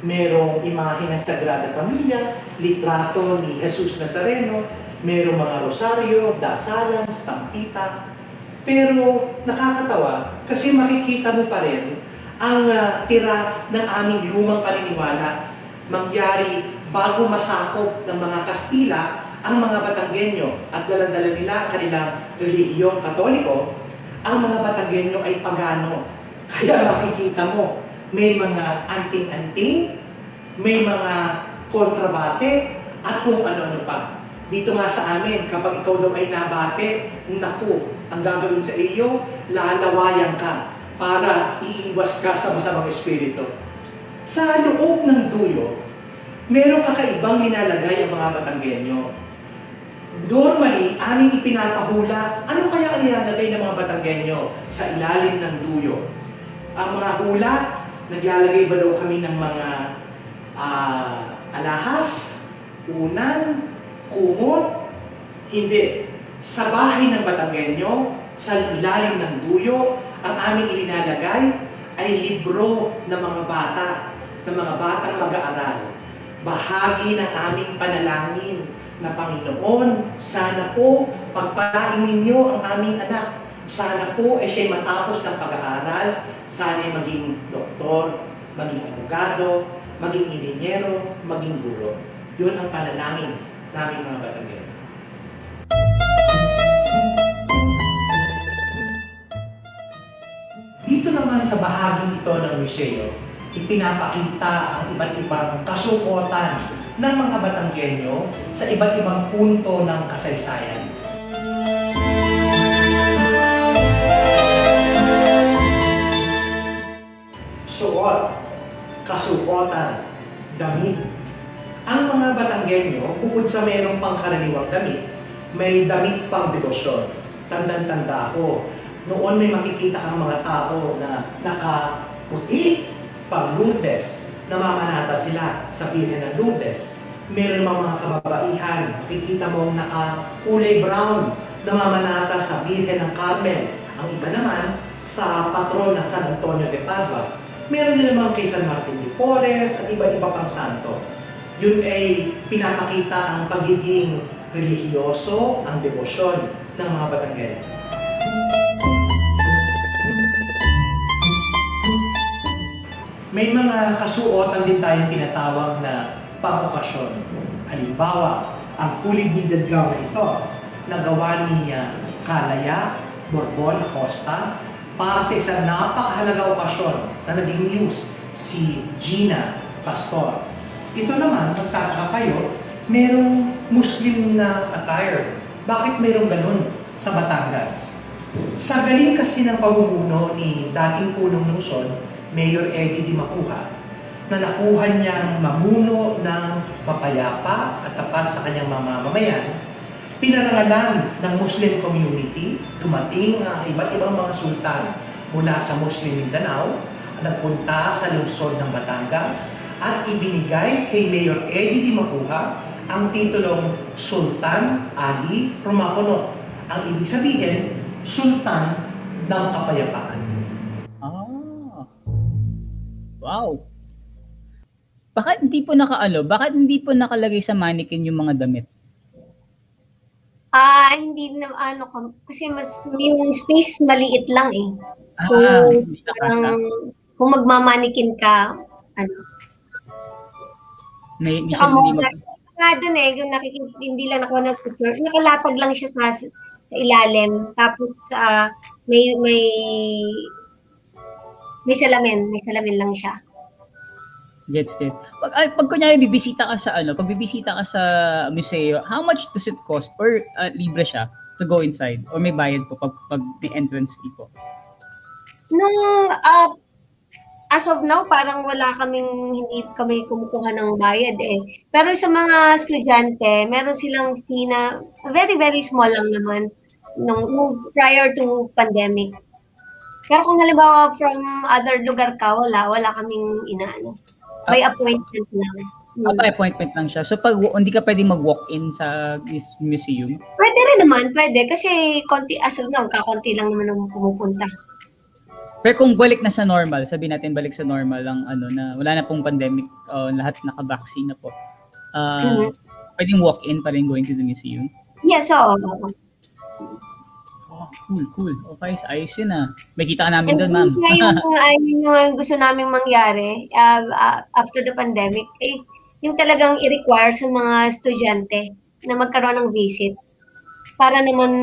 C: Merong imahe ng Sagrada Familia, litrato ni Jesus Nazareno, merong mga rosaryo, dasalan, stampita. Pero nakakatawa kasi makikita mo pa rin ang ah, tira ng aming lumang paniniwala mangyari bago masakop ng mga Kastila ang mga Batanggenyo at daladala nila ang kanilang relihiyong katoliko, ang mga Batanggenyo ay pagano. Kaya makikita mo, may mga anting-anting, may mga kontrabate, at kung ano-ano pa. Dito nga sa amin, kapag ikaw daw ay nabate, naku, ang gagawin sa iyo, lalawayan ka para iiwas ka sa masamang espiritu. Sa loob ng duyo, merong kakaibang nilalagay ang mga Batanggenyo. Normally, aming ipinapahula, ano kaya ang nilalagay ng mga Batanggenyo sa ilalim ng duyo? Ang mga hula, naglalagay ba daw kami ng mga ah, alahas, unan, kumot? Hindi. Sa bahay ng Batanggenyo, sa ilalim ng duyo, ang aming ilinalagay ay libro ng mga bata, ng mga batang mag-aaral. Bahagi ng aming panalangin na Panginoon, sana po pagpalain ninyo ang aming anak. Sana po ay siya'y matapos ng pag-aaral, sana ay maging doktor, maging abogado, maging inhinyero, maging guro. Yun ang panalangin namin mga Batanggen. Dito naman sa bahagi ito ng museo, ipinapakita ang iba't ibang kasuotan ng mga Batanggenyo sa iba't ibang punto ng kasaysayan. Suot, kasuotan, damit. Ang mga Batanggenyo, bukod sa mayroong pangkaraniwang damit, may damit pang debosyon. Tandang-tanda ko, noon may makikita kang mga tao na nakaputi pang Lourdes, namamanata sila sa Birhen ng Lourdes. Meron mga mga kababaihan, makikita mong naka-kulay brown, namamanata sa Birhen ng Carmel. Ang iba naman, sa patron na San Antonio de Padua. Meron din naman kay San Martin de Porres at iba-iba pang santo. Yun ay pinapakita ang pagiging relihiyoso, ang debosyon ng mga Batanggenyo. May mga kasuotan din tayong tinatawag na pang-okasyon. Halimbawa, ang fully beaded gown na ito, nagawa ni ah, Kalaya Borbon Acosta para sa isang napakahalaga okasyon na naging news, si Gina Pastor. Ito naman, magtataka kayo, merong Muslim na attire. Bakit merong ganun sa Batangas? Sa galing kasi ng pamumuno ni dating punong lungsod, Mayor Eddie Di Makuha, na nakuha niyang mamuno ng mapayapa at tapat sa kanyang mga mamamayan, pinarangalan ng Muslim community, dumating ang iba't ibang mga sultan mula sa Muslim Mindanao, nagpunta sa lungsod ng Batangas, at ibinigay kay Mayor Eddie Di Makuha ang titulong Sultan Ali Romacono. Ang ibig sabihin, Sultan ng Kapayapaan.
A: Wow. Bakit hindi po nakaano? Bakit hindi po nakalagay sa mannequin yung mga damit?
B: Ah, hindi na ano kasi mas yung space maliit lang eh. So,
A: Ah, hindi
B: parang kung magmamanikin ka, ano.
A: May, hindi siya hindi mag...
B: nga dun eh, yung nakikita, hindi lang ako ng picture, nakalatag lang siya sa, sa ilalim. Tapos, ah, may, may, may salamin, may salamin lang siya.
A: Gets, gets. Pag, ah, pag kunyari bibisita ka sa ano, pag bibisita ka sa museo, how much does it cost? Or ah, libre siya to go inside? Or may bayad po pag, pag may entrance fee po?
B: Nung, ah, as of now, parang wala kaming, hindi kami kumukuha ng bayad eh. Pero sa mga estudyante, meron silang fee na very, very small lang naman nung, nung prior to pandemic. Pero kung halimbawa from other lugar ka, wala, wala kaming inaano. By appointment lang.
A: Ah, by appointment lang siya. So pag hindi ka pwedeng mag-walk-in sa museum,
B: Pwede rin naman, pwede. Kasi konti, as of now, kakonti lang naman ang pumupunta.
A: Pero kung balik na sa normal, sabi natin balik sa normal lang ano na wala na pong pandemic, uh, lahat naka-vaccine na po. Uh,
B: Mhm.
A: Pwedeng walk-in pa rin going to the museum.
B: Yes, oo.
A: Oh, cool, cool. Okay, so ayos yun ah. May kita ka namin doon, ma'am.
B: And yun yung, uh, yun yung gusto naming mangyari uh, uh, after the pandemic, eh, yung talagang i-require sa mga estudyante na magkaroon ng visit para naman,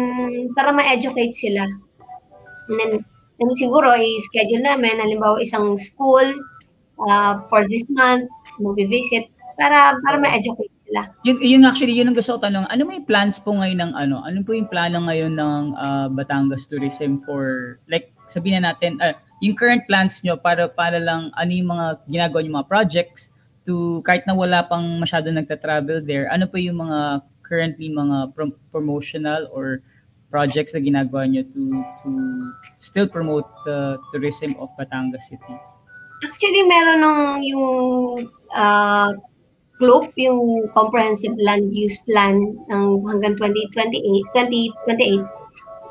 B: para ma-educate sila. And then, then siguro, i-schedule namin, halimbawa isang school uh, for this month, mag-visit, para, para ma-educate sila.
A: Yun, yun actually, yun ang gusto ko tanong. Ano may plans po ngayon ng ano? Ano po yung plano ngayon ng ah, Batangas Tourism for, like, sabihin na natin, ah, yung current plans nyo para, para lang, ano yung mga ginagawa nyo mga projects to, kahit na wala pang masyado nagta-travel there, ano po yung mga currently mga prom- promotional or projects na ginagawa nyo to to still promote the tourism of Batangas City?
B: Actually, meron nung yung uh, CLOP, yung Comprehensive Land Use Plan ng hanggang 2028, 2028.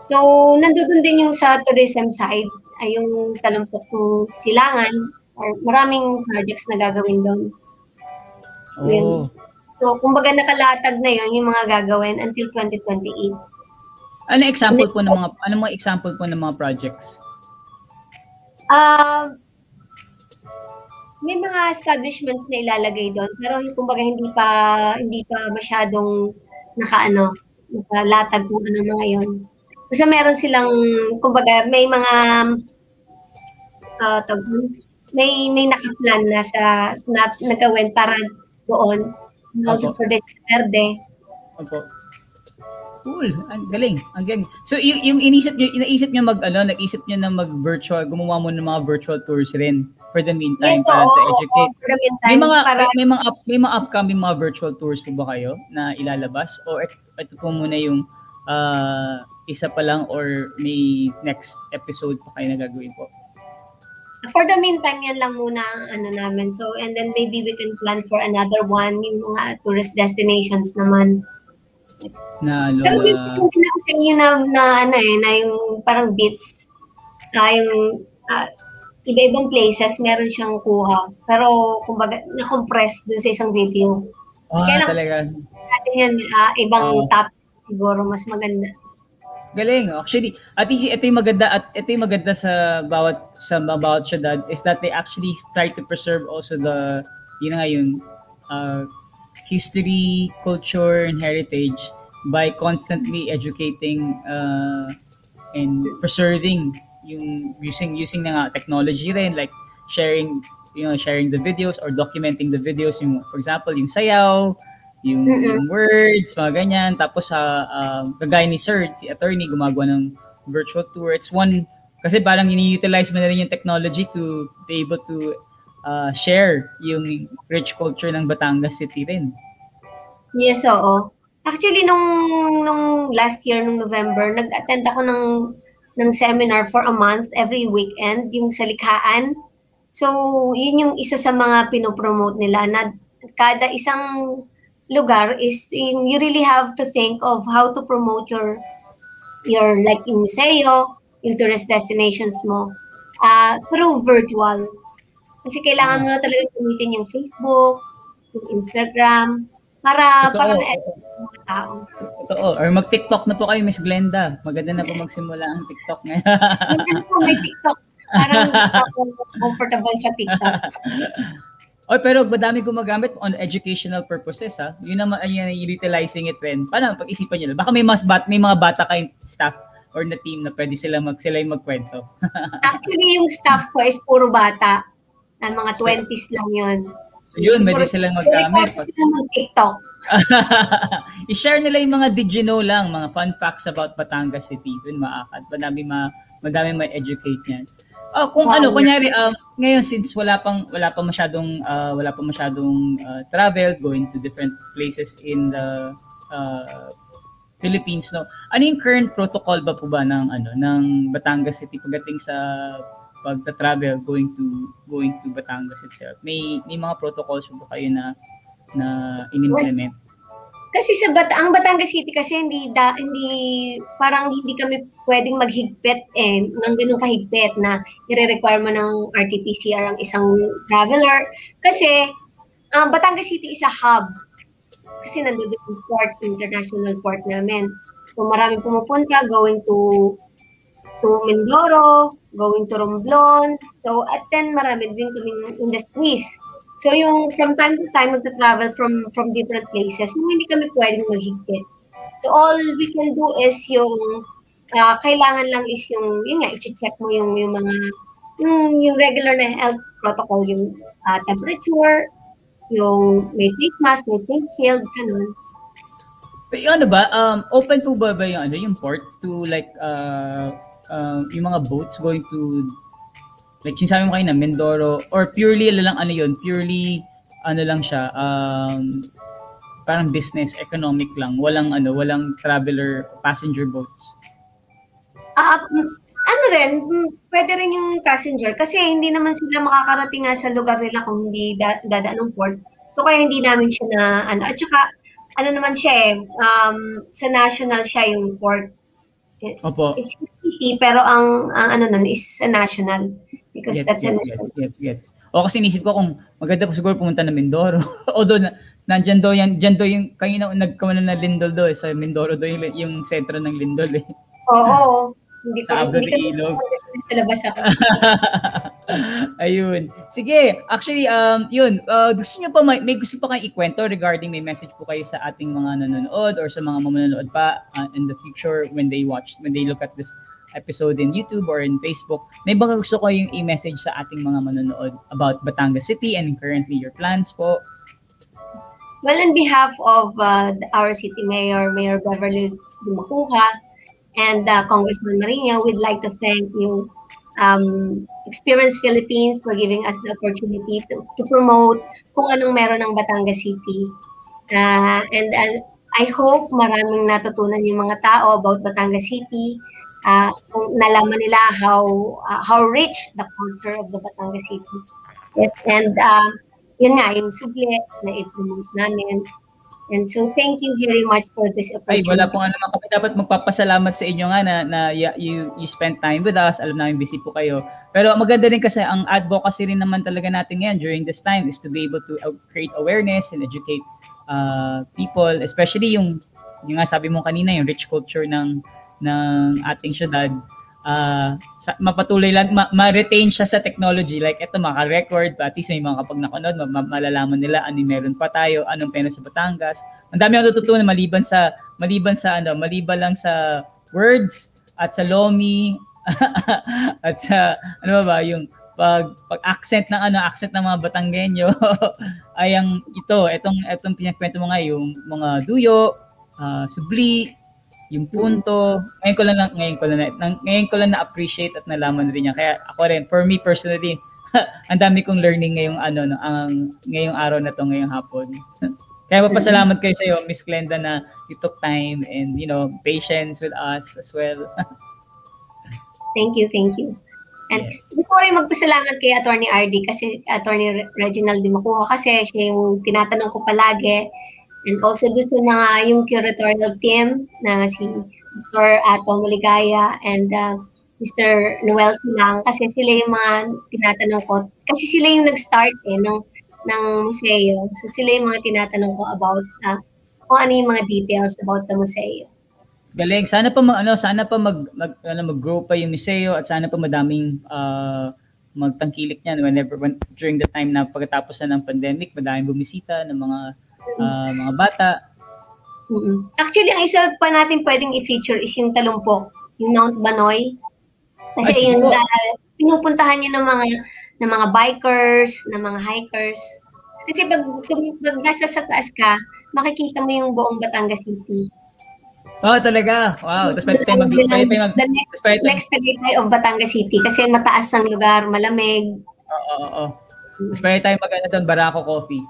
B: So, nandoon din yung sa tourism side, ay yung Talumpok ng Silangan, or maraming projects na gagawin doon. Yun.
A: Oh.
B: So, kumbaga nakalatag na yon yung mga gagawin until 2028.
A: Ano example po ng mga ano mga example po ng mga projects?
B: Ah, may mga establishments na ilalagay doon pero kumbaga hindi pa hindi pa masyadong nakaano nakalatag kung ano mga yon. Kasi meron silang kumbaga may mga uh, tawag doon, may may nakaplan na sa na nagawin para doon and also
A: Opo.
B: for the Verde.
A: Opo. Cool. Ang galing. Ang galing. So, yung, yung inisip nyo, inaisip nyo mag, ano, nag-isip nyo na mag-virtual, gumawa mo ng mga virtual tours rin for the meantime
B: Yes,
A: para
B: oo,
A: to
B: oo,
A: educate.
B: for the meantime,
A: May mga,
B: para
A: may, mga, up, may mga upcoming mga virtual tours po ba kayo na ilalabas? O ito, ito po muna yung ah, isa pa lang or may next episode pa kayo na gagawin po?
B: For the meantime, yan lang muna ang ano namin. So, and then maybe we can plan for another one, yung mga tourist destinations naman.
A: Na, ano,
B: Pero yung sa inyo na, na ano eh, na yung parang beats, ah, yung ah, iba-ibang places, meron siyang kuha. Pero, kumbaga, na-compress dun sa isang video.
A: ah,
B: kailan-
A: talaga.
B: Natin yan, ah, ibang
A: Oo.
B: topic siguro, mas maganda.
A: Galing. Actually, at least ito yung maganda at ito yung maganda sa bawat sa bawat syudad is that they actually try to preserve also the yun na nga yun uh, history, culture, and heritage by constantly educating uh, and preserving yung using using na nga technology rin like sharing you know sharing the videos or documenting the videos yung for example yung sayaw yung,
B: Mm-mm.
A: yung words, mga ganyan. Tapos sa uh, kagaya ni Sir, si attorney gumagawa ng virtual tour. It's one kasi parang ini-utilize mo na rin yung technology to be able to uh, share yung rich culture ng Batangas City rin.
B: Yes, oo. Actually, nung, nung last year, nung November, nag-attend ako ng, ng seminar for a month every weekend, yung sa likhaan. So, yun yung isa sa mga pinopromote nila na kada isang lugar is you really have to think of how to promote your your like yung museo, yung tourist destinations mo uh, through virtual. Kasi kailangan mo na talaga gamitin yung Facebook, yung Instagram, para
A: Totoo.
B: para mga tao.
A: Totoo. Or mag-TikTok na po kayo, Miss Glenda. Maganda na po magsimula ang TikTok ngayon.
B: Ano po, may TikTok. Parang hindi ako comfortable sa TikTok.
A: Oy, pero madami gumagamit on educational purposes ha. Yun naman ay utilizing it rin. Paano pag-isipan niyo? Baka may mas bat may mga bata kayong staff or na team na pwede sila mag sila yung magkwento.
B: Actually, yung staff ko is puro bata. Na mga 20s lang yun.
A: So yun, pwede silang
B: Siguro
A: maggamit.
B: sila mag-TikTok.
A: I-share nila yung mga did you know lang, mga fun facts about Batangas City. Yun maakad. Madami ma madami ma-educate niyan. Oh, kung
B: Wow.
A: ano, kunyari um, ngayon since wala pang wala pa masyadong uh, wala pa masyadong uh, travel going to different places in the uh, Philippines no. Ano yung current protocol ba po ba ng ano ng Batangas City pagdating sa pagta-travel going to going to Batangas itself? May may mga protocols ba kayo na na in-implement?
B: Kasi sa Bat ang Batangas City kasi hindi da, hindi parang hindi kami pwedeng maghigpit eh ng ganun kahigpit na i-require mo ng RT-PCR ang isang traveler kasi ang Batangas City is a hub. kasi nandun yung port, international port namin. So maraming pumupunta, going to to Mindoro, going to Romblon. So at 10, marami din kaming industries. So yung from time to time, magta-travel from from different places, yung hindi kami pwedeng maghigpit. So all we can do is yung ah, kailangan lang is yung yun nga i-check mo yung yung mga yung, yung regular na health protocol yung ah, temperature, yung may face mask, may face shield, ganun.
A: Pero ano ba, um, open po ba ba yung, ano, yung port to like, uh, uh, yung mga boats going to, like yung sabi mo kayo na Mindoro, or purely, ano lang, ano yun, purely, ano lang siya, um, parang business, economic lang, walang ano, walang traveler, passenger boats.
B: Mm, ano rin, mm, pwede rin yung passenger kasi hindi naman sila makakarating nga sa lugar nila kung hindi da- dadaan ng port. So kaya hindi namin siya na ano at saka ano naman siya eh um, sa national siya yung port.
A: Opo.
B: It's city pero ang, ang ano nun is sa national because
A: Gets,
B: that's a
A: gets, gets, gets, gets. O kasi inisip ko kung maganda po siguro pumunta na Mindoro. Although na, nandyan daw yan, dyan daw yung, kanina nagkaman na Lindol daw eh, sa Mindoro daw yung, yung sentro ng Lindol eh.
B: Oo. Hindi
A: Sa
B: pa
A: Abro
B: hindi
A: de Ilog.
B: sa labas ako.
A: Ayun. Sige, actually, um, yun, uh, gusto nyo pa, may, may gusto pa kayo ikwento regarding may message po kayo sa ating mga nanonood or sa mga manonood pa uh, in the future when they watch, when they look at this episode in YouTube or in Facebook. May baka gusto ko yung i-message sa ating mga manonood about Batangas City and currently your plans po.
B: Well, on behalf of uh, our city mayor, Mayor Beverly Dumacuja, and uh, Congressman Marino, we'd like to thank you, um, Experience Philippines, for giving us the opportunity to, to promote kung anong meron ng Batangas City. Uh, and uh, I hope maraming natutunan yung mga tao about Batangas City. Uh, kung nalaman nila how uh, how rich the culture of the Batangas City is. And uh, yun nga, yung suble na i-promote namin. And so, thank you very much for this
A: Ay,
B: opportunity.
A: wala pong ano naman kami. Dapat magpapasalamat sa inyo nga na, na you, you spent time with us. Alam namin busy po kayo. Pero maganda rin kasi ang advocacy rin naman talaga natin ngayon during this time is to be able to uh, create awareness and educate uh, people, especially yung, yung nga sabi mo kanina, yung rich culture ng, ng ating syudad. Uh, mapatuloy lang, ma- ma-retain siya sa technology. Like, eto, maka-record, at least may mga kapag nakunod, ma- ma- malalaman nila ano meron pa tayo, anong pena sa Batangas. Ang dami akong natutunan maliban sa maliban sa ano, maliban lang sa words at sa lomi at sa ano ba ba yung pag pag accent ng ano accent ng mga Batanggenyo ay ang ito etong etong pinakwento mo nga yung mga duyo ah, subli yung punto ngayon ko lang ngayon ko lang ngayon ko lang na appreciate at nalaman rin niya kaya ako rin for me personally ang dami kong learning ngayong ano no, ang ngayong araw na to ngayong hapon kaya papasalamat kayo sa iyo, Miss Glenda, na you took time and, you know, patience with us as well.
B: Thank you, thank you. And gusto ko rin magpasalamat kay Attorney RD kasi Attorney Re- Reginald Dimacuha kasi siya yung tinatanong ko palagi. And also doon sa mga yung curatorial team na si Dr. Ato Maligaya and uh, Mr. Noel Silang kasi sila yung mga tinatanong ko. Kasi sila yung nag-start eh ng, ng museo. So sila yung mga tinatanong ko about uh, kung ano yung mga details about the museo.
A: Galing. Sana pa mag, ano, sana pa mag, mag ano, mag-grow pa yung museo at sana pa madaming uh, magtangkilik niyan whenever when, during the time na pagkatapos na ng pandemic, madaming bumisita ng mga uh, mga bata.
B: mm Actually, ang isa pa natin pwedeng i-feature is yung talumpok, yung Mount Banoy. Kasi
A: Ay, sige
B: yun, dahil pinupuntahan niyo ng mga ng mga bikers, ng mga hikers. Kasi pag, pag nasa sa taas ka, makikita mo yung buong Batangas City.
A: Oh, talaga. Wow. Tapos pwede tayo mag, pwede tayo mag,
B: the next,
A: pwede
B: next of Batangas City kasi mataas ang lugar, malamig.
A: oo, oo, oo. Tapos pwede tayo mag, ano doon, Barako Coffee.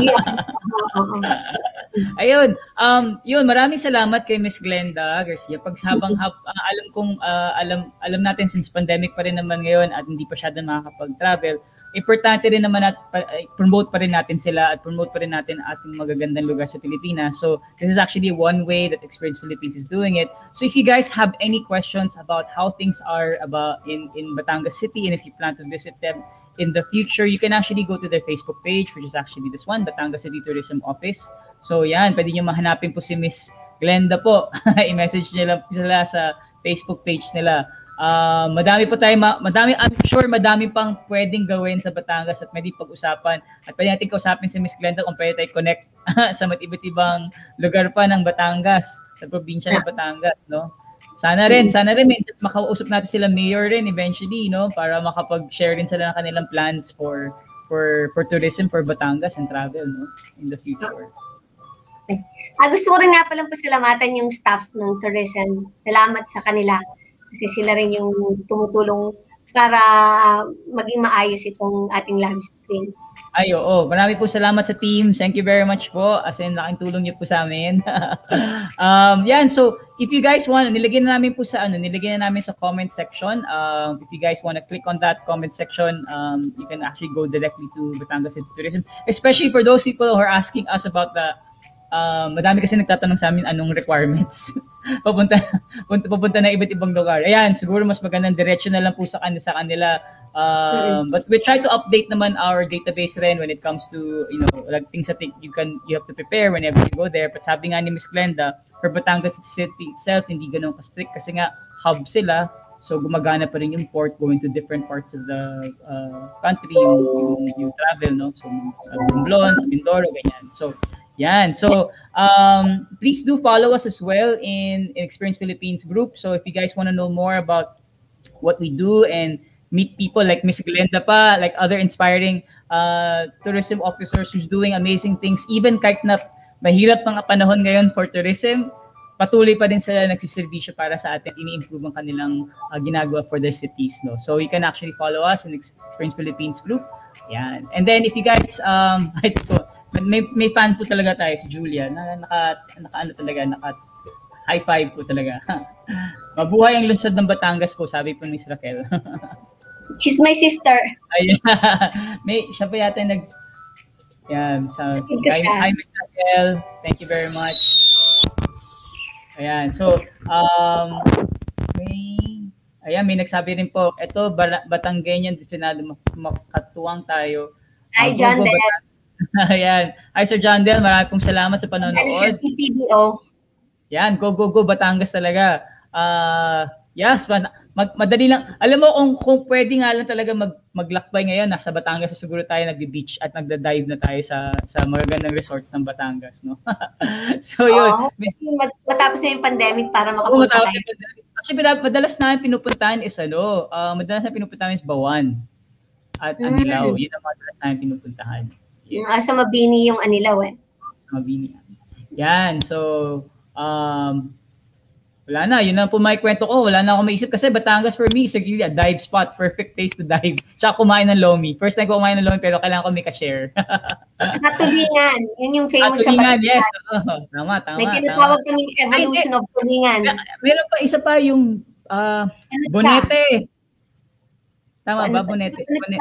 B: Yeah.
A: Ayun, um, yun, maraming salamat kay Miss Glenda Garcia. Pag habang hab, ah, alam kong ah, alam alam natin since pandemic pa rin naman ngayon at hindi pa siya makakapag-travel, importante rin naman at ay, promote pa rin natin sila at promote pa rin natin ating magagandang lugar sa Pilipinas. So, this is actually one way that Experience Philippines is doing it. So, if you guys have any questions about how things are about in in Batangas City and if you plan to visit them in the future, you can actually go to their Facebook page, which is actually this one, Batangas City Tourism Office. So yan, pwede nyo mahanapin po si Miss Glenda po. I-message nyo lang sila sa Facebook page nila. Ah, madami po tayo, ma- madami, I'm sure madami pang pwedeng gawin sa Batangas at pwede pag-usapan. At pwede natin kausapin si Miss Glenda kung pwede tayo connect sa mat iba't ibang lugar pa ng Batangas, sa probinsya ng Batangas, no? Sana rin, sana rin makausap natin sila mayor rin eventually, no? Para makapag-share rin sila ng kanilang plans for for for tourism for Batangas and travel, no? In the future.
B: Ah, gusto ko rin nga palang pasalamatan yung staff ng tourism. Salamat sa kanila. Kasi sila rin yung tumutulong para ah, maging maayos itong ating live stream.
A: Ay, oo. Marami po salamat sa team. Thank you very much po. As in, laking tulong niyo po sa amin. um, yan, so if you guys want, nilagyan na namin po sa ano, nilagyan na namin sa comment section. Um, if you guys want to click on that comment section, um, you can actually go directly to Batangas Tourism. Especially for those people who are asking us about the um, madami kasi nagtatanong sa amin anong requirements. papunta, punta, papunta na iba't ibang lugar. Ayan, siguro mas magandang diretso na lang po sa kanila, sa kanila. Um, but we try to update naman our database rin when it comes to, you know, like things that you can, you have to prepare whenever you go there. But sabi nga ni Miss Glenda, for Batangas City itself, hindi ganun ka-strict kasi nga hub sila. So gumagana pa rin yung port going to different parts of the uh, country, yung, yung, yung travel, no? So sa Romblon, sa Mindoro, ganyan. So yan. So, um, please do follow us as well in, in Experience Philippines group. So, if you guys want to know more about what we do and meet people like Miss Glenda pa, like other inspiring uh, tourism officers who's doing amazing things, even kahit na mahirap mga panahon ngayon for tourism, patuloy pa din sila nagsiservisyo para sa atin, ini-improve ang kanilang uh, ginagawa for their cities. No? So, you can actually follow us in Experience Philippines group. Yan. And then, if you guys, um, ito po, may may fan po talaga tayo si Julia na naka naka ano talaga naka high five po talaga. Mabuhay ang lungsod ng Batangas po, sabi po ni Miss Raquel.
B: She's my sister.
A: Ayun. may siya pa yata nag Yan, sa
B: you,
A: hi, hi Miss Raquel. Thank you very much. Ayan, so um may Ayan, may nagsabi rin po, eto, Bara- Batanggenyan, disiplinado, mak- makatuwang tayo.
B: Hi,
A: Uh,
B: John Del.
A: Ayan. Hi, Sir John Del. Maraming pong salamat sa
B: Ano
A: panonood.
B: si PDO?
A: Yan, go, go, go, Batangas talaga. Ah, yes, man, mag, madali lang. Alam mo, kung, kung pwede nga lang talaga mag, maglakbay ngayon, nasa Batangas na siguro tayo nagbe-beach at nagda-dive na tayo sa sa magagandang resorts ng Batangas, no? so, yun.
B: Mat- Matapos na yung pandemic para makapunta
A: matapos
B: kayo.
A: yung pandemic. Actually, mad- madalas namin pinupuntahan is ano, ah, madalas na pinupuntahan is Bawan at
B: Mm.
A: Anilaw. Yun ang madalas namin pinupuntahan.
B: Yung asa mabini yung anilaw eh.
A: sa Mabini. Yan. So, um, wala na. Yun lang po may kwento ko. Wala na ako maisip kasi Batangas for me is really a dive spot. Perfect place to dive. Tsaka kumain ng lomi. First time ko kumain ng lomi pero kailangan ko may ka-share.
B: Katulingan. Yun yung famous sa
A: tulingan,
B: Batangas.
A: yes. Oo, tama, tama.
B: May tinatawag kaming evolution of tulingan.
A: Meron pa isa pa yung
B: Ano siya?
A: bonete. Tama
B: Ano
A: ba?
B: ba-
A: Bonete.
B: ano
A: Bonete.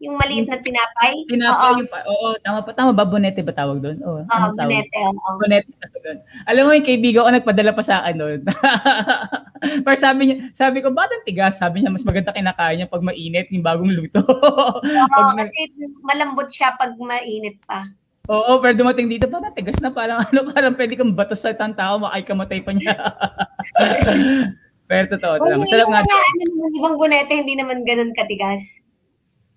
B: Yung maliit na tinapay?
A: Tinapay
B: Oo.
A: yung pa. Oo, tama pa. Tama ba? Bonete ba tawag doon? Oo,
B: Oo, bonete. Oo.
A: Bonete doon. Alam mo yung kaibigan ko nagpadala pa sa akin doon. Pero sabi niya, sabi ko, bakit ang tigas? Sabi niya, mas maganda kinakain niya pag mainit yung bagong luto.
B: Oo, kasi malambot siya pag mainit pa.
A: Oo, pero dumating dito, parang tigas na, parang ano, parang pwede kang batos sa isang tao, makay kamatay pa niya. pero totoo, Masarap nga.
B: ano, naman, ibang bonete, hindi naman ganun katigas.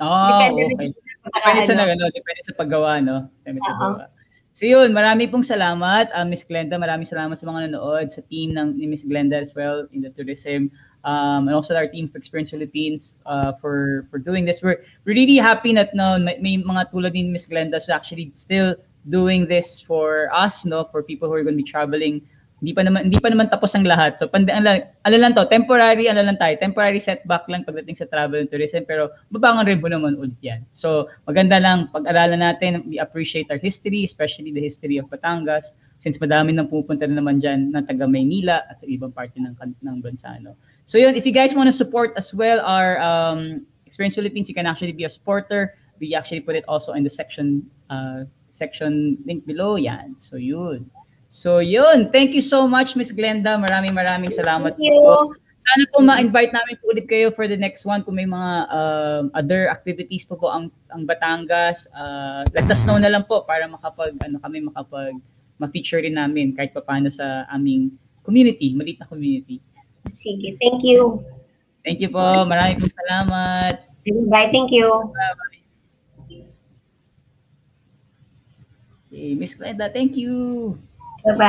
A: Oo,
B: Depende
A: okay.
B: rin sa
A: Depende sa,
B: ano.
A: ano, depende sa paggawa, no? Depende sa
B: Oo.
A: paggawa. So yun, marami pong salamat, uh, Miss Glenda. Maraming salamat sa mga nanood, sa team ng ni Miss Glenda as well in the tourism, um, and also our team for Experience Philippines uh, for for doing this. We're, we're really happy that no, may, may mga tulad ni Miss Glenda who's actually still doing this for us, no, for people who are going to be traveling. Hindi pa naman hindi pa naman tapos ang lahat. So pande ano, ano lang to, temporary ano lang tayo, temporary setback lang pagdating sa travel and tourism pero babangon rin po naman ulit yan. So maganda lang pag-aralan natin, we appreciate our history, especially the history of Batangas since madami nang pupunta na naman diyan ng taga Maynila at sa ibang parte ng ng bansa no. So yun, if you guys want to support as well our um, Experience Philippines, you can actually be a supporter. We actually put it also in the section uh, section link below yan. So yun. So yun, thank you so much Miss Glenda. Maraming maraming salamat
B: Thank you.
A: po sana po ma-invite namin po ulit kayo for the next one kung may mga um, other activities po po ang ang Batangas. Uh, let us know na lang po para makapag ano kami makapag ma-feature rin namin kahit papaano sa aming community, maliit na community.
B: Sige, thank you.
A: Thank you po. Maraming pong salamat.
B: Bye, thank you.
A: Okay, Miss Glenda, thank you.
B: Bye-bye.